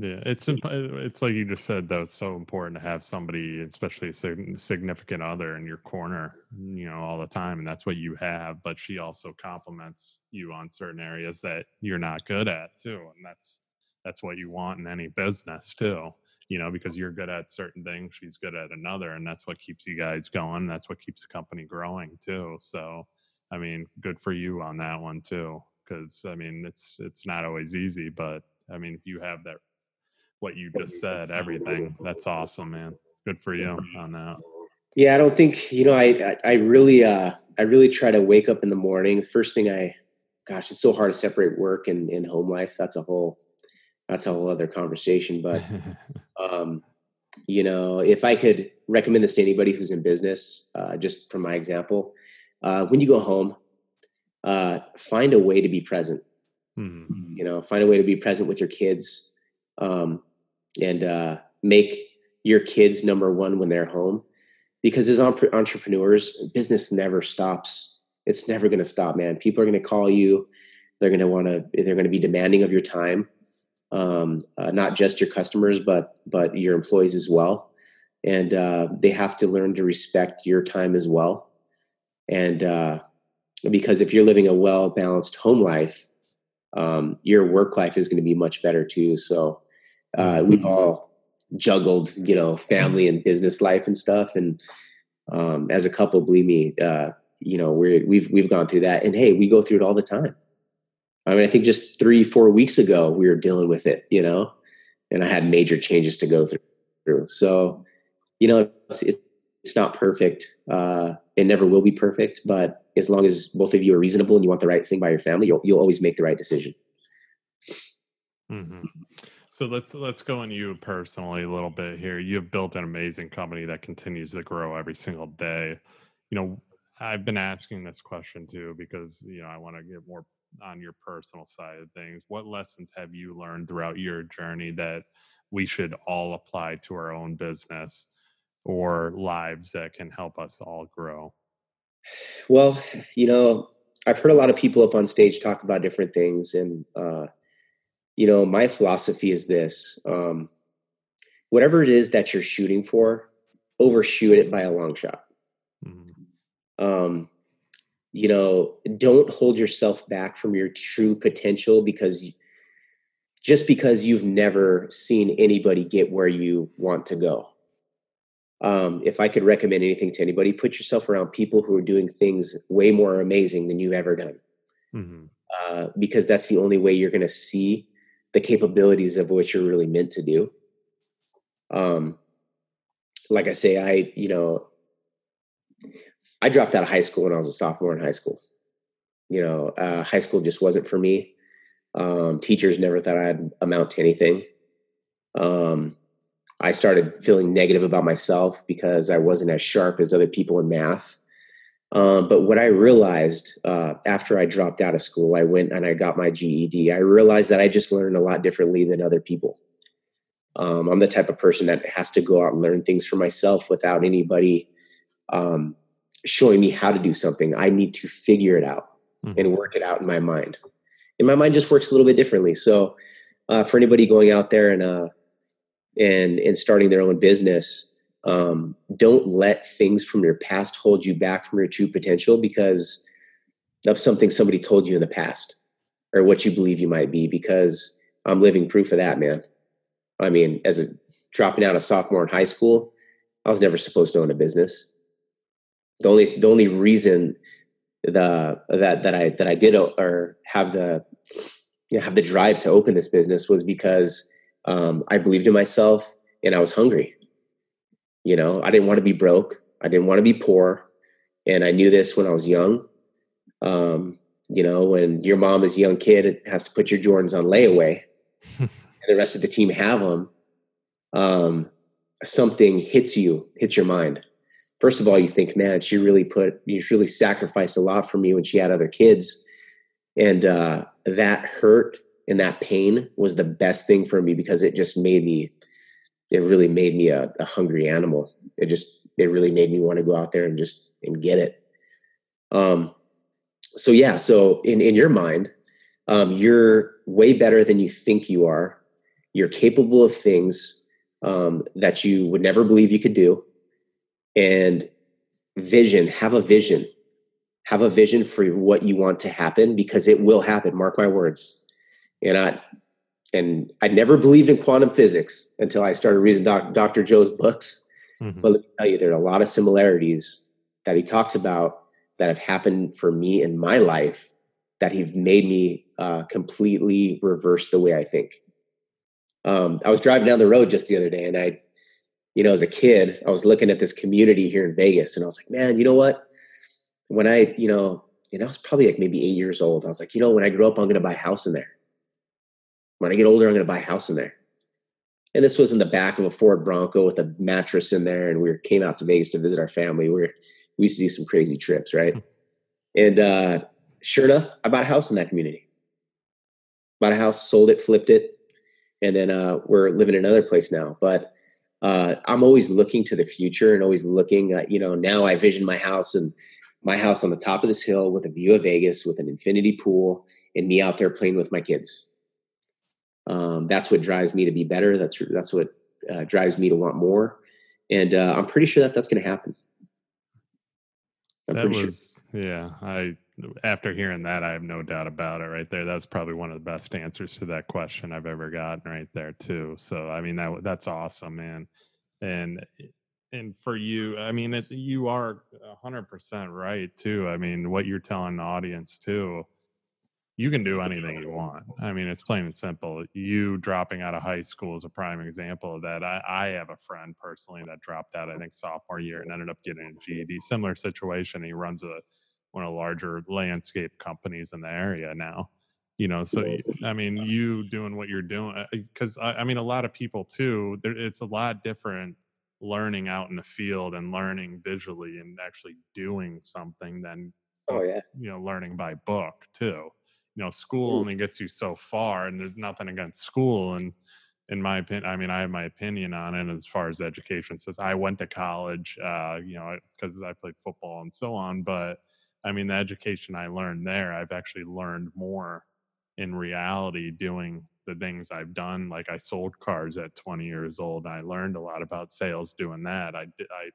Yeah, it's it's like you just said though. It's so important to have somebody, especially a significant other, in your corner, mm, you know, all the time, and that's what you have. But she also compliments you on certain areas that you're not good at too, and that's that's what you want in any business too. You know, because you're good at certain things, she's good at another, and that's what keeps you guys going. That's what keeps the company growing too. So, I mean, good for you on that one too, because I mean, it's it's not always easy, but I mean, if you have that what you just said, everything. That's awesome, man. Good for you on that. Yeah, I don't think you know. I I, really uh I really try to wake up in the morning. First thing I, gosh, it's so hard to separate work and, and home life. That's a whole that's a whole other conversation. But um, you know, if I could recommend this to anybody who's in business, uh, just from my example, uh, when you go home, uh, find a way to be present. Mm-hmm. You know, find a way to be present with your kids. Um, and uh, make your kids number one when they're home. Because as entrepreneurs business never stops. It's never going to stop man. People are going to call you. They're going to want to they're going to be demanding of your time um, uh, not just your customers but but your employees as well. And uh, they have to learn to respect your time as well. And uh, because if you're living a well balanced home life um, your work life is going to be much better too. So uh, we've all juggled, you know, family and business life and stuff. And um, as a couple, believe me, uh, you know, we're, we've we've gone through that, and hey, we go through it all the time. I mean, I think just three, four weeks ago, we were dealing with it, you know, and I had major changes to go through. So, you know, it's, it's it's not perfect. Uh, it never will be perfect, but as long as both of you are reasonable and you want the right thing by your family, you'll, you'll always make the right decision. Mm-hmm. So let's let's go on you personally a little bit here. You've built an amazing company that continues to grow every single day. You know, I've been asking this question too because you know I want to get more on your personal side of things. What lessons have you learned throughout your journey that we should all apply to our own business or lives that can help us all grow? Well, you know, I've heard a lot of people up on stage talk about different things, and uh, you know, my philosophy is this: um, whatever it is that you're shooting for, overshoot it by a long shot. Mm-hmm. Um, you know, don't hold yourself back from your true potential because just because you've never seen anybody get where you want to go um, if I could recommend anything to anybody, put yourself around people who are doing things way more amazing than you've ever done. Mm-hmm. Uh, because that's the only way you're going to see the capabilities of what you're really meant to do. Um, like I say, I, you know, I dropped out of high school when I was a sophomore in high school. You know, uh, high school just wasn't for me. Um, teachers never thought I'd amount to anything. Um, I started feeling negative about myself because I wasn't as sharp as other people in math. Um, but what I realized uh, after I dropped out of school, I went and I got my GED. I realized that I just learned a lot differently than other people. Um, I'm the type of person that has to go out and learn things for myself without anybody um, showing me how to do something. I need to figure it out mm-hmm. and work it out in my mind. And my mind just works a little bit differently. So, uh, for anybody going out there and uh, and and starting their own business um, don't let things from your past hold you back from your true potential because of something somebody told you in the past or what you believe you might be because i'm living proof of that man i mean as a dropping out of sophomore in high school i was never supposed to own a business the only the only reason the that that i that i did or have the you know, have the drive to open this business was because um, I believed in myself and I was hungry. You know, I didn't want to be broke. I didn't want to be poor. And I knew this when I was young. Um, you know, when your mom is a young kid, it has to put your Jordans on layaway and the rest of the team have them. Um, something hits you, hits your mind. First of all, you think, man, she really put, you really sacrificed a lot for me when she had other kids. And uh, that hurt and that pain was the best thing for me because it just made me it really made me a, a hungry animal. It just it really made me want to go out there and just and get it. Um so yeah so in in your mind um you're way better than you think you are. You're capable of things um that you would never believe you could do. And vision have a vision. Have a vision for what you want to happen because it will happen. Mark my words. And I and I never believed in quantum physics until I started reading doc, Dr. Joe's books. Mm-hmm. But let me tell you, there are a lot of similarities that he talks about that have happened for me in my life that have made me uh, completely reverse the way I think. Um, I was driving down the road just the other day, and I, you know, as a kid, I was looking at this community here in Vegas, and I was like, man, you know what? When I, you know, and I was probably like maybe eight years old. I was like, you know, when I grow up, I'm going to buy a house in there when I get older, I'm going to buy a house in there. And this was in the back of a Ford Bronco with a mattress in there. And we came out to Vegas to visit our family. We, were, we used to do some crazy trips, right? Hmm. And uh, sure enough, I bought a house in that community. Bought a house, sold it, flipped it, and then uh, we're living in another place now. But uh, I'm always looking to the future and always looking. At, you know, now I vision my house and my house on the top of this hill with a view of Vegas, with an infinity pool, and me out there playing with my kids um, that's what drives me to be better. That's that's what uh, drives me to want more, and uh, I'm pretty sure that that's going to happen. I'm that pretty was, sure. Yeah, I after hearing that, I have no doubt about it. Right there, that's probably one of the best answers to that question I've ever gotten. Right there, too. So I mean that that's awesome, man. And and for you, I mean, it, you are hundred percent right too. I mean, what you're telling the audience too you can do anything you want. I mean, it's plain and simple. You dropping out of high school is a prime example of that. I, I have a friend personally that dropped out, I think, sophomore year and ended up getting a GED. Similar situation. He runs a one of the larger landscape companies in the area now. You know, so I mean, you doing what you're doing because uh, I, I mean, a lot of people too. There, it's a lot different learning out in the field and learning visually and actually doing something than oh yeah you know learning by book too you know school only gets you so far and there's nothing against school and in my opinion i mean i have my opinion on it as far as education says i went to college uh, you know because i played football and so on but i mean the education i learned there i've actually learned more in reality doing the things i've done like i sold cars at 20 years old i learned a lot about sales doing that i i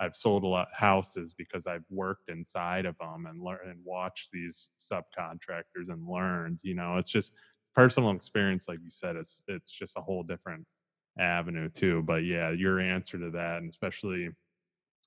I've sold a lot of houses because I've worked inside of them and learned and watched these subcontractors and learned. You know, it's just personal experience, like you said. It's it's just a whole different avenue too. But yeah, your answer to that, and especially,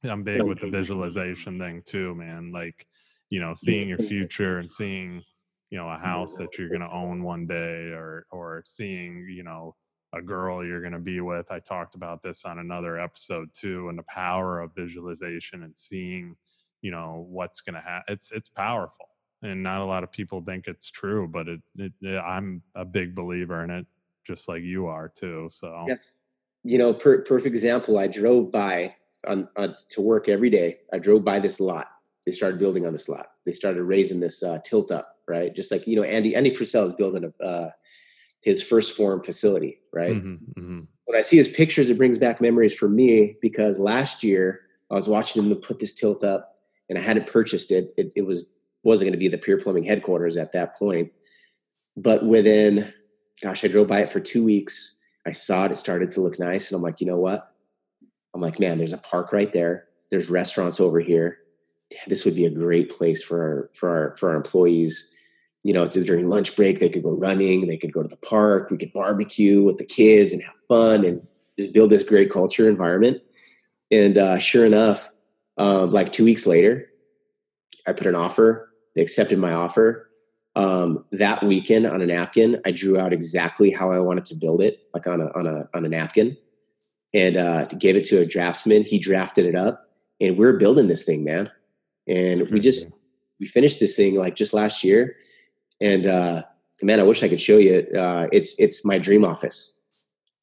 I'm big with the visualization thing too, man. Like, you know, seeing your future and seeing, you know, a house that you're going to own one day, or or seeing, you know a girl you're going to be with. I talked about this on another episode too, and the power of visualization and seeing, you know, what's going to happen. It's it's powerful, and not a lot of people think it's true, but it, it, it, I'm a big believer in it, just like you are too. So yes, you know, per, perfect example. I drove by on, on to work every day. I drove by this lot. They started building on this lot. They started raising this uh, tilt up, right? Just like you know, Andy Andy Frisella is building a. Uh, his 1st Phorm facility, right? Mm-hmm, mm-hmm. When I see his pictures, it brings back memories for me because last year I was watching him put this tilt up and I hadn't purchased it. It, it was wasn't going to be the Pure Plumbing headquarters at that point, but within, gosh, I drove by it for two weeks. I saw it; it started to look nice, and I'm like, you know what? I'm like, man, there's a park right there. There's restaurants over here. This would be a great place for our, for our for our employees you know, during lunch break, they could go running, they could go to the park, we could barbecue with the kids and have fun and just build this great culture environment. And uh, sure enough, um, like two weeks later, I put an offer. They accepted my offer. Um, that weekend on a napkin, I drew out exactly how I wanted to build it, like on a on a on a napkin, and uh, gave it to a draftsman. He drafted it up, and we're building this thing, man. And we just we finished this thing like just last year and uh, man, I wish I could show you. Uh, it's it's my dream office.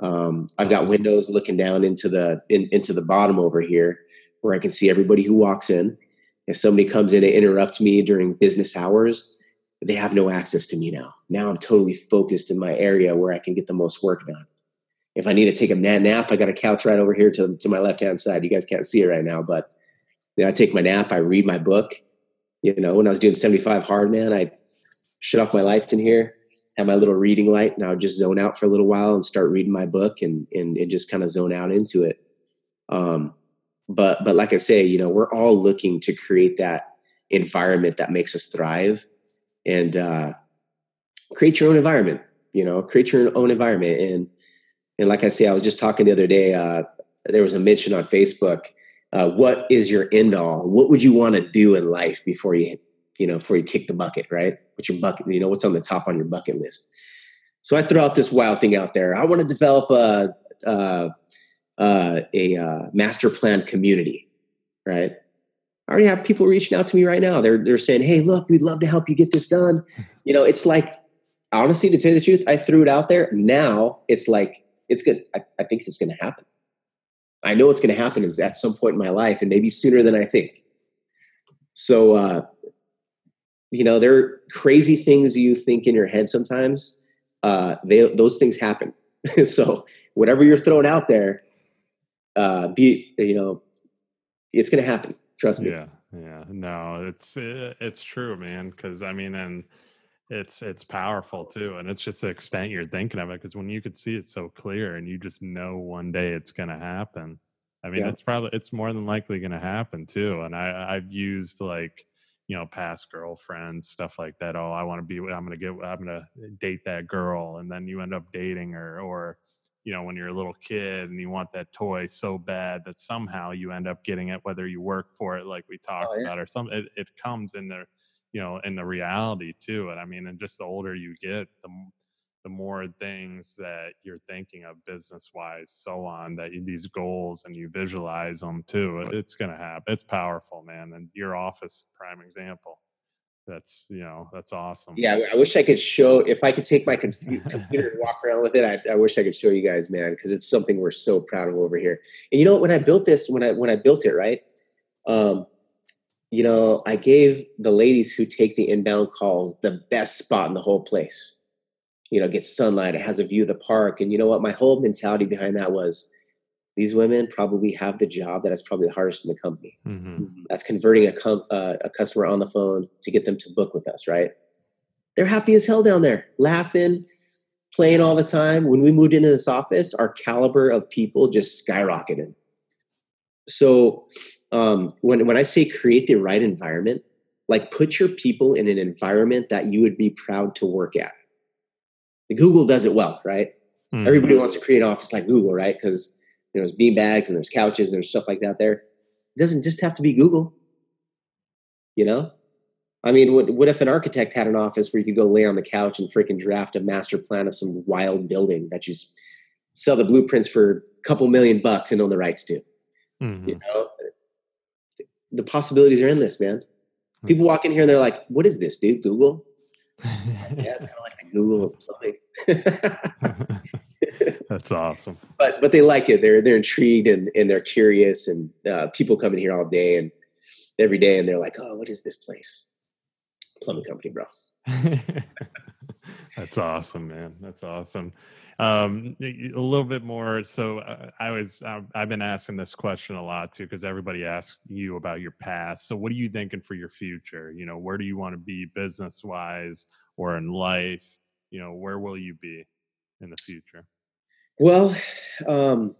Um, I've got windows looking down into the in, into the bottom over here, where I can see everybody who walks in. If somebody comes in to interrupt me during business hours, they have no access to me now. Now I'm totally focused in my area where I can get the most work done. If I need to take a nap, I got a couch right over here to, to my left hand side. You guys can't see it right now, but you know, I take my nap, I read my book. You know, when I was doing 75 hard, man, I shut off my lights in here, have my little reading light, and I would just zone out for a little while and start reading my book and and, and just kind of zone out into it. Um, but but like I say, you know, we're all looking to create that environment that makes us thrive and uh, create your own environment. You know, create your own environment. And and like I say, I was just talking the other day. Uh, there was a mention on Facebook. Uh, what is your end all? What would you want to do in life before you you know, before you kick the bucket, right? What's your bucket? You know, what's on the top on your bucket list? So I threw out this wild thing out there. I want to develop a a, a, a master plan community, right? I already have people reaching out to me right now. They're they're saying, "Hey, look, we'd love to help you get this done." You know, it's like honestly, to tell you the truth, I threw it out there. Now it's like it's good. I, I think it's going to happen. I know it's going to happen at some point in my life, and maybe sooner than I think. So uh, you know, there are crazy things you think in your head sometimes. Uh, they, those things happen. so whatever you're throwing out there, uh, be, you know, it's going to happen. Trust me. Yeah. Yeah. No, it's, eh, it's true, man. Cause I mean, and it's, it's powerful too. And it's just the extent you're thinking of it. Cause when you could see it so clear and you just know one day it's going to happen. I mean, yeah. it's probably, it's more than likely going to happen too. And I, I've used like, you know past girlfriends stuff like that oh i want to be i'm gonna get i'm gonna date that girl and then you end up dating her or you know when you're a little kid and you want that toy so bad that somehow you end up getting it whether you work for it like we oh, talked oh, yeah. about or some it, it comes in there you know, in the reality too. And I mean, and just the older you get, the the more things that you're thinking of business wise, so on, that you, these goals and you visualize them too. It's going to happen. It's powerful, man. And your office, prime example. That's, you know, that's awesome. Yeah. I wish I could show, if I could take my computer and walk around with it, I, I wish I could show you guys, man, because it's something we're so proud of over here. And you know, when I built this, when I, when I built it, right. Um, you know, I gave the ladies who take the inbound calls the best spot in the whole place you know, gets sunlight, it has a view of the park. And you know what? My whole mentality behind that was these women probably have the job that is probably the hardest in the company. Mm-hmm. That's converting a, com- uh, a customer on the phone to get them to book with us, right? They're happy as hell down there, laughing, playing all the time. When we moved into this office, our caliber of people just skyrocketed. So um, when when I say create the right environment, like put your people in an environment that you would be proud to work at. Google does it well, right? Mm-hmm. Everybody wants to create an office like Google, right? Because you know, there's bean bags and there's couches and there's stuff like that there. It doesn't just have to be Google. You know? I mean, what, what if an architect had an office where you could go lay on the couch and freaking draft a master plan of some wild building that you sell the blueprints for a couple million bucks and own the rights to? Mm-hmm. You know? The possibilities are endless, man. People walk in here and they're like, what is this, dude? Google? Yeah, it's kind of like the Google of plumbing. That's awesome. But but they like it. They're they're intrigued and and they're curious. And uh, people come in here all day and every day, and they're like, "Oh, what is this place?" Plumbing company, bro. That's awesome, man. That's awesome. Um, a little bit more. So uh, I was, uh, I've been asking this question a lot too, because everybody asks you about your past. So what are you thinking for your future? You know, where do you want to be business wise or in life? You know, where will you be in the future? Well, um,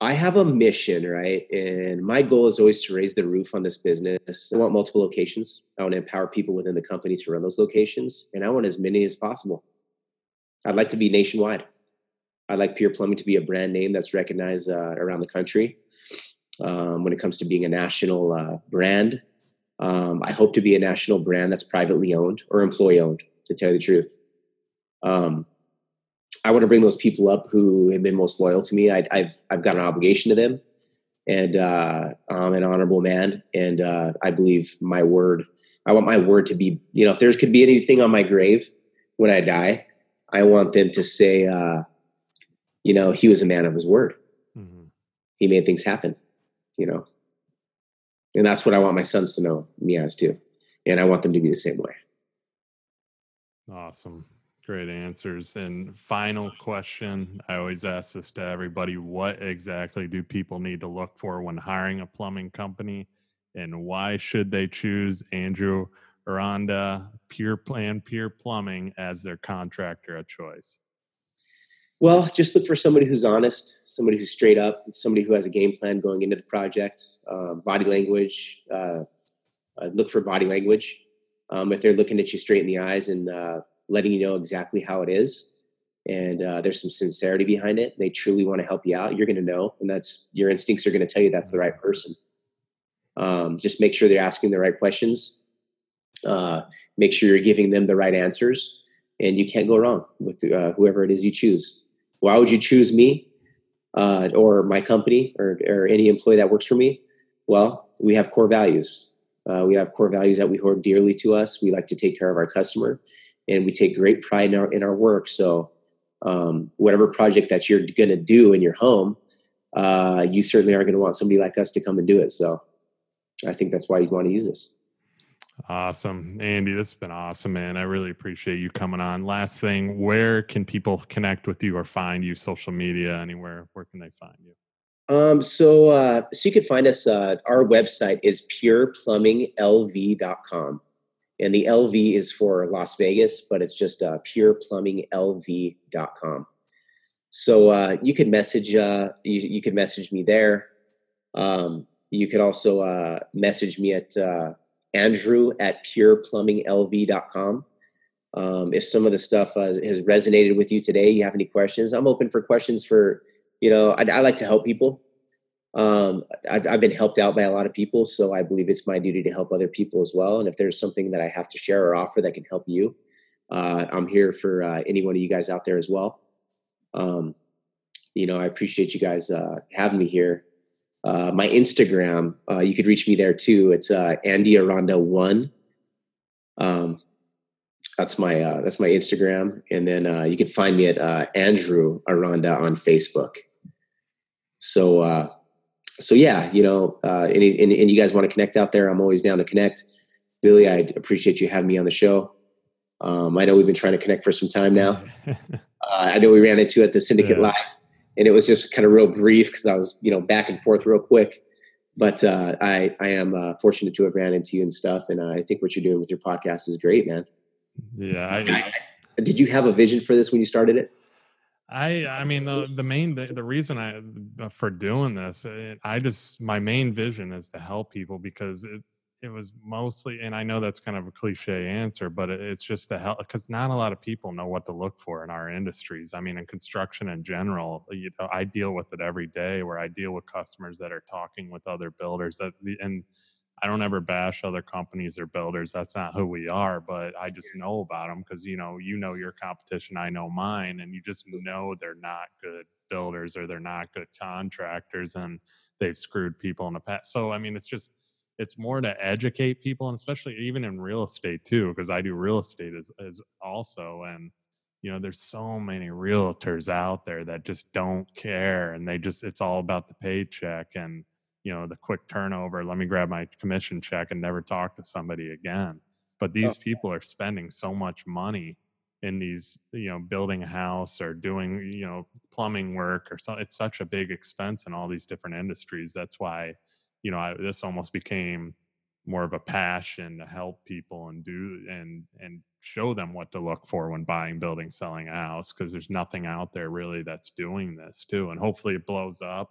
I have a mission, right? And my goal is always to raise the roof on this business. I want multiple locations. I want to empower people within the company to run those locations, and I want as many as possible. I'd like to be nationwide. I'd like Pure Plumbing to be a brand name that's recognized uh, around the country. Um, when it comes to being a national uh, brand, um, I hope to be a national brand that's privately owned or employee owned. To tell you the truth, um, I want to bring those people up who have been most loyal to me. I, have I've got an obligation to them, and uh, I'm an honorable man, and uh, I believe my word. I want my word to be. You know, if there could be anything on my grave when I die, I want them to say, uh, you know, he was a man of his word. Mm-hmm. He made things happen, you know. And that's what I want my sons to know me as too. And I want them to be the same way. Awesome. Great answers. And final question I always ask this to everybody What exactly do people need to look for when hiring a plumbing company? And why should they choose Andrew Aranda Pure Plan Pure Plumbing as their contractor of choice? Well, just look for somebody who's honest, somebody who's straight up, somebody who has a game plan going into the project. Um, body language, uh, uh, look for body language. Um, if they're looking at you straight in the eyes and uh, letting you know exactly how it is, and uh, there's some sincerity behind it, they truly want to help you out. You're going to know, and that's your instincts are going to tell you that's the right person. Um, just make sure they're asking the right questions uh, make sure you're giving them the right answers, and you can't go wrong with uh, whoever it is you choose. Why would you choose me uh, or my company or, or, any employee that works for me? Well, we have core values. Uh, we have core values that we hold dearly to us. We like to take care of our customer, and we take great pride in our, in our work. So, um, whatever project that you're going to do in your home, uh, you certainly are going to want somebody like us to come and do it. So, I think that's why you'd want to use us. Awesome. Andy, this has been awesome, man. I really appreciate you coming on. Last thing, where can people connect with you or find you? Social media, anywhere? Where can they find you? Um, so, uh, so you can find us. Uh, our website is pureplumbinglv.com, and the LV is for Las Vegas, but it's just uh, pureplumbinglv.com. So uh, you can message. Uh, you, you message me there. Um, you could also uh, message me at uh, andrew at pureplumbinglv.com. Um, if some of the stuff uh, has resonated with you today, you have any questions, I'm open for questions for, you know, I, I like to help people. Um, I've, I've, been helped out by a lot of people, so I believe it's my duty to help other people as well. And if there's something that I have to share or offer that can help you, uh, I'm here for uh, any one of you guys out there as well. Um, you know, I appreciate you guys uh, having me here. Uh, my Instagram, uh, you could reach me there too. It's uh, Andy Aranda one. Um, that's my that's my Instagram, and then you can find me at Andrew Aranda on Facebook. So so yeah, you know, uh, and, and, and you guys want to connect out there, I'm always down to connect. Billy, I appreciate you having me on the show. Um, I know we've been trying to connect for some time now. uh, I know we ran into at the Syndicate yeah. Live, and it was just kind of real brief because I was, you know, back and forth real quick. But uh, I, I am uh, fortunate to have ran into you and stuff, and I think what you're doing with your podcast is great, man. Yeah. I, I, did you have a vision for this when you started it? I I mean the the main the, the reason I uh, for doing this it, I just my main vision is to help people because it it was mostly and I know that's kind of a cliche answer but it, it's just to help because not a lot of people know what to look for in our industries. I mean in construction in general, you know I deal with it every day where I deal with customers that are talking with other builders that and I don't ever bash other companies or builders. That's not who we are, but I just know about them because you know, you know your competition, I know mine, and you just know they're not good builders or they're not good contractors and they've screwed people in the past. So I mean, it's just it's more to educate people and especially even in real estate too, because I do real estate as, as also and you know there's so many realtors out there that just don't care and they just it's all about the paycheck and you know the quick turnover let me grab my commission check and never talk to somebody again. But these people are spending so much money in these you know building a house or doing you know plumbing work or so it's such a big expense in all these different industries that's why you know I, this almost became more of a passion to help people and do and and show them what to look for when buying building selling a house because there's nothing out there really that's doing this too and hopefully it blows up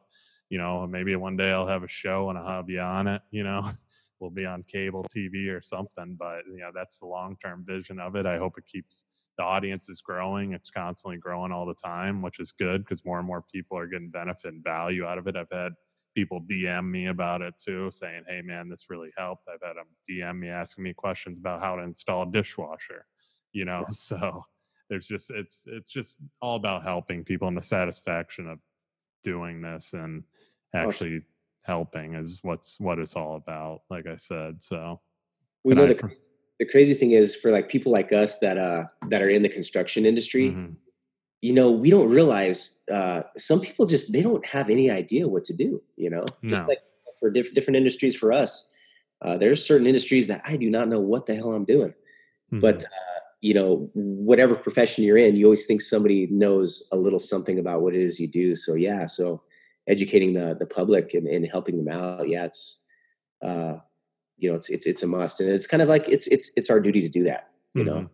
you know, maybe one day I'll have a show and I'll on it, you know, we'll be on cable TV or something. But, you know, that's the long term vision of it. I hope it keeps the audience is growing. It's constantly growing all the time, which is good because more and more people are getting benefit and value out of it. I've had people DM me about it too, saying, Hey, man, this really helped. I've had them DM me asking me questions about how to install a dishwasher, you know, yeah. so there's just it's it's just all about helping people and the satisfaction of doing this and actually helping is what's what it's all about like i said so we know I, the, the crazy thing is for like people like us that uh that are in the construction industry mm-hmm. You know we don't realize uh some people just they don't have any idea what to do you know? Just like for diff- different industries for us uh there's certain industries that i do not know what the hell i'm doing. Mm-hmm. but uh you know whatever profession you're in you always think somebody knows a little something about what it is you do. So yeah so educating the the public and, and helping them out yeah it's uh you know it's it's it's a must. And it's kind of like it's it's it's our duty to do that you mm-hmm. know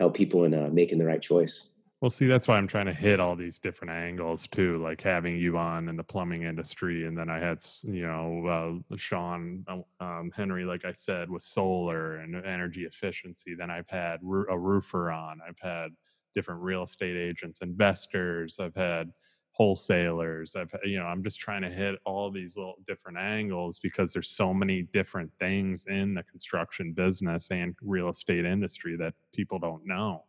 help people in uh, making the right choice well see that's why i'm trying to hit all these different angles too like having you on in the plumbing industry and then i had you know uh, sean um, henry like i said with solar and energy efficiency then i've had a roofer on i've had different real estate agents investors i've had wholesalers i've you know i'm just trying to hit all these little different angles because there's so many different things in the construction business and real estate industry that people don't know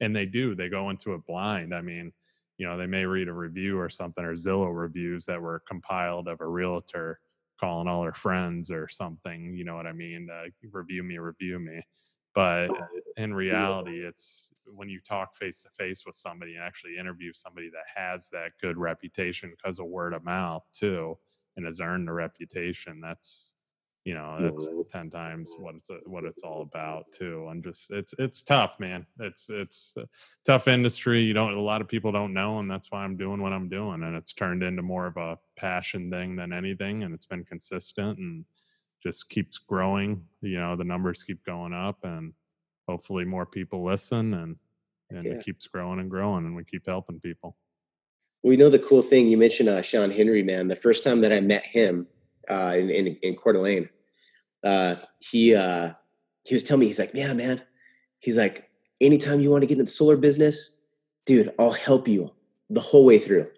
and they do they go into it blind i mean you know they may read a review or something or zillow reviews that were compiled of a realtor calling all her friends or something you know what i mean uh, review me review me but in reality it's when you talk face to face with somebody and actually interview somebody that has that good reputation because of word of mouth too and has earned the reputation that's you know that's 10 times what it's what it's all about too and just it's it's tough man it's it's tough industry you don't a lot of people don't know and that's why i'm doing what i'm doing and it's turned into more of a passion thing than anything and it's been consistent and just keeps growing. You know, the numbers keep going up, and hopefully more people listen, and and yeah. it keeps growing and growing, and we keep helping people. Well, you know the cool thing you mentioned, uh, Sean Henry, man. The first time that I met him uh, in, in in Coeur d'Alene, uh, he uh, he was telling me he's like, yeah, man. He's like, anytime you want to get into the solar business, dude, I'll help you the whole way through.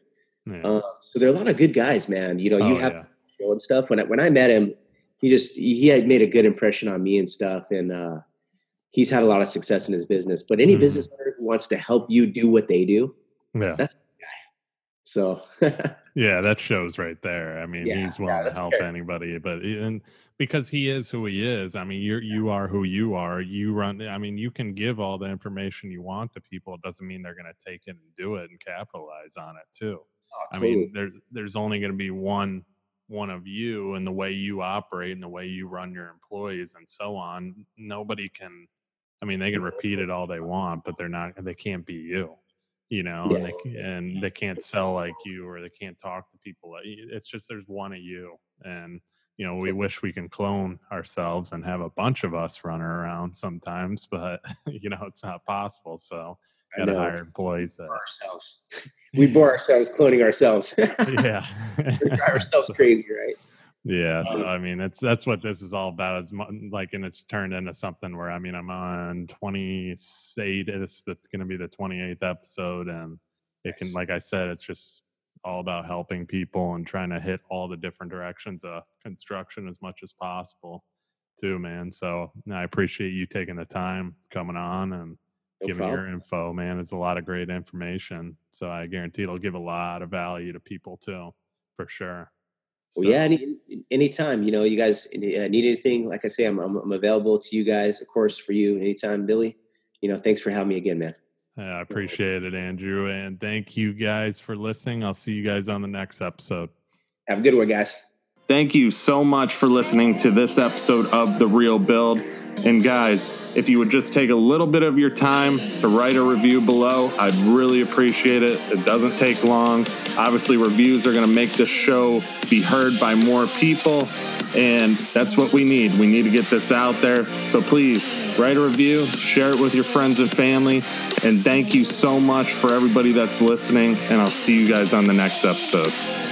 Yeah. Um, so there are a lot of good guys, man. You know, you oh, have yeah. and stuff. When I, when I met him, he just he had made a good impression on me and stuff, and uh, he's had a lot of success in his business. But any mm-hmm. business owner who wants to help you do what they do, yeah, that's. So yeah, that shows right there. I mean, yeah, he's willing yeah, to help scary. anybody, but and because he is who he is. I mean, you're you are who you are. You run. I mean, you can give all the information you want to people. It doesn't mean they're going to take it and do it and capitalize on it too. Oh, totally. I mean, there's there's only going to be one one of you and the way you operate and the way you run your employees and so on. Nobody can. I mean, they can repeat it all they want, but they're not. They can't be you. You know, yeah. and they and they can't sell like you or they can't talk to people. Eh, it's just there's one of you, and you know we wish we can clone ourselves and have a bunch of us running around sometimes, but you know it's not possible. So got to hire employees that ourselves. we bore ourselves cloning ourselves. yeah, we drive ourselves so, crazy, right? Yeah, so um I mean, that's that's what this is all about. Is like, and it's turned into something where I mean, I'm on 28. It's going to be the 28th episode, and it can, like I said, it's just all about helping people and trying to hit all the different directions of construction as much as possible, too, man. So I appreciate you taking the time coming on and no giving problem. your info, man. It's a lot of great information. So I guarantee it'll give a lot of value to people too, for sure. Well, yeah, any, anytime, you know, you guys uh, need anything, like I say, I'm, I'm, I'm, available to you guys, of course, for you anytime, Billy. You know, thanks for having me again, man. I appreciate it, Andrew. And thank you guys for listening. I'll see you guys on the next episode. Have a good one, guys. Thank you so much for listening to this episode of The Real Build. And guys, if you would just take a little bit of your time to write a review below, I'd really appreciate it. It doesn't take long. Obviously, reviews are going to make this show be heard by more people. And that's what we need. We need to get this out there. So please write a review, share it with your friends and family. And thank you so much for everybody that's listening. And I'll see you guys on the next episode.